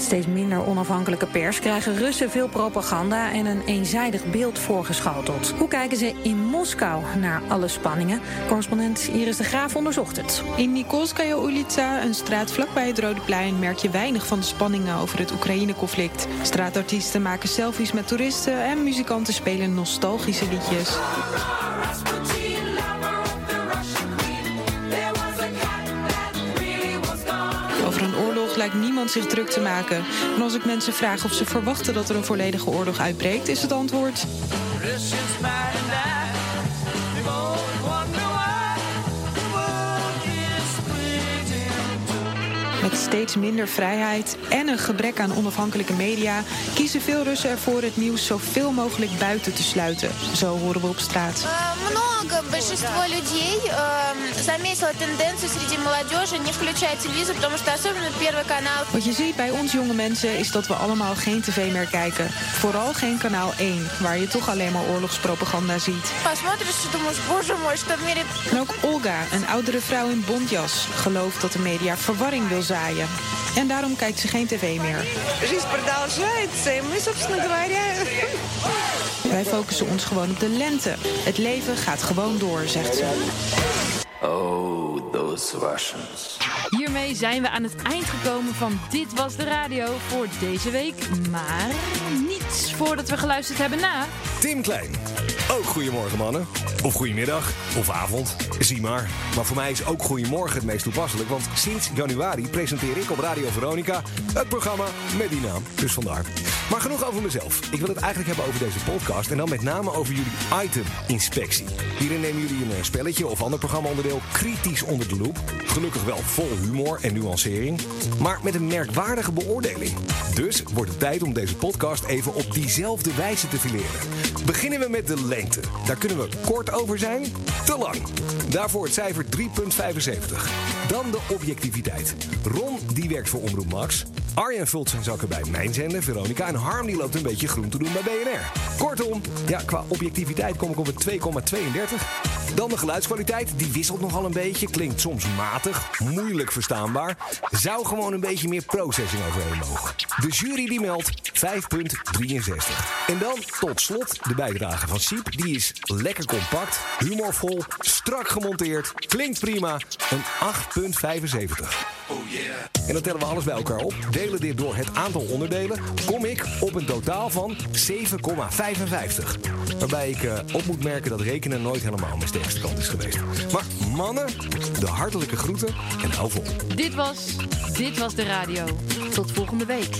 steeds minder onafhankelijke pers krijgen Russen veel propaganda en een eenzijdig beeld voorgeschoteld. Hoe kijken ze in Moskou naar alle spanningen? Correspondent Iris de Graaf onderzocht het. In Nikolskaya Ulitsa, een straat vlakbij het Rode Plein, merk je weinig van de spanningen over het Oekraïne-conflict. Straatartiesten maken selfies met toeristen en muzikanten spelen nostalgische liedjes. Lijkt niemand zich druk te maken. En als ik mensen vraag of ze verwachten dat er een volledige oorlog uitbreekt, is het antwoord. Met steeds minder vrijheid en een gebrek aan onafhankelijke media kiezen veel Russen ervoor het nieuws zoveel mogelijk buiten te sluiten. Zo horen we op straat Много, большинство людей э, заметила тенденцию среди молодежи не включать телевизор, потому что особенно первый канал. Wat je ziet bij ons jonge mensen is dat we allemaal geen tv meer kijken. Vooral geen kanaal 1, waar je toch alleen maar oorlogspropaganda ziet. Посмотришь и думаешь, боже мой, что в мире... En ook Olga, een oudere vrouw in bontjas, gelooft dat de media verwarring wil zaaien. En daarom kijkt ze geen tv meer. Жизнь продолжается, и мы, собственно говоря... Wij focussen ons gewoon op de lente. Het leven gaat gewoon door, zegt ze. Oh, those Russians. Hiermee zijn we aan het eind gekomen van Dit Was De Radio voor deze week. Maar niets voordat we geluisterd hebben naar... Tim Klein. Ook goedemorgen mannen. Of goedemiddag. Of avond. Zie maar. Maar voor mij is ook goedemorgen het meest toepasselijk. Want sinds januari presenteer ik op Radio Veronica het programma met die naam. Dus vandaar. Maar genoeg over mezelf. Ik wil het eigenlijk hebben over deze podcast. En dan met name over jullie item-inspectie. Hierin nemen jullie een eh, spelletje of ander programmaonderdeel kritisch onder de loep. Gelukkig wel vol humor en nuancering. Maar met een merkwaardige beoordeling. Dus wordt het tijd om deze podcast even op diezelfde wijze te fileren. Beginnen we met de Daar kunnen we kort over zijn, te lang. Daarvoor het cijfer 3,75. Dan de objectiviteit. Ron die werkt voor Omroep Max. Arjen vult zijn zakken bij mijn zender, Veronica. En Harm die loopt een beetje groen te doen bij BNR. Kortom, ja, qua objectiviteit kom ik op een 2,32. Dan de geluidskwaliteit. Die wisselt nogal een beetje. Klinkt soms matig, moeilijk verstaanbaar. Zou gewoon een beetje meer processing overheen mogen. De jury die meldt 5,63. En dan tot slot de bijdrage van Siep. Die is lekker compact, humorvol, strak gemonteerd. Klinkt prima. Een 8,75. En dan tellen we alles bij elkaar op. Delen dit door het aantal onderdelen. Kom ik op een totaal van 7,55. Waarbij ik eh, op moet merken dat rekenen nooit helemaal mijn sterkste kant is geweest. Maar mannen, de hartelijke groeten en hou vol. Dit was Dit Was De Radio. Tot volgende week.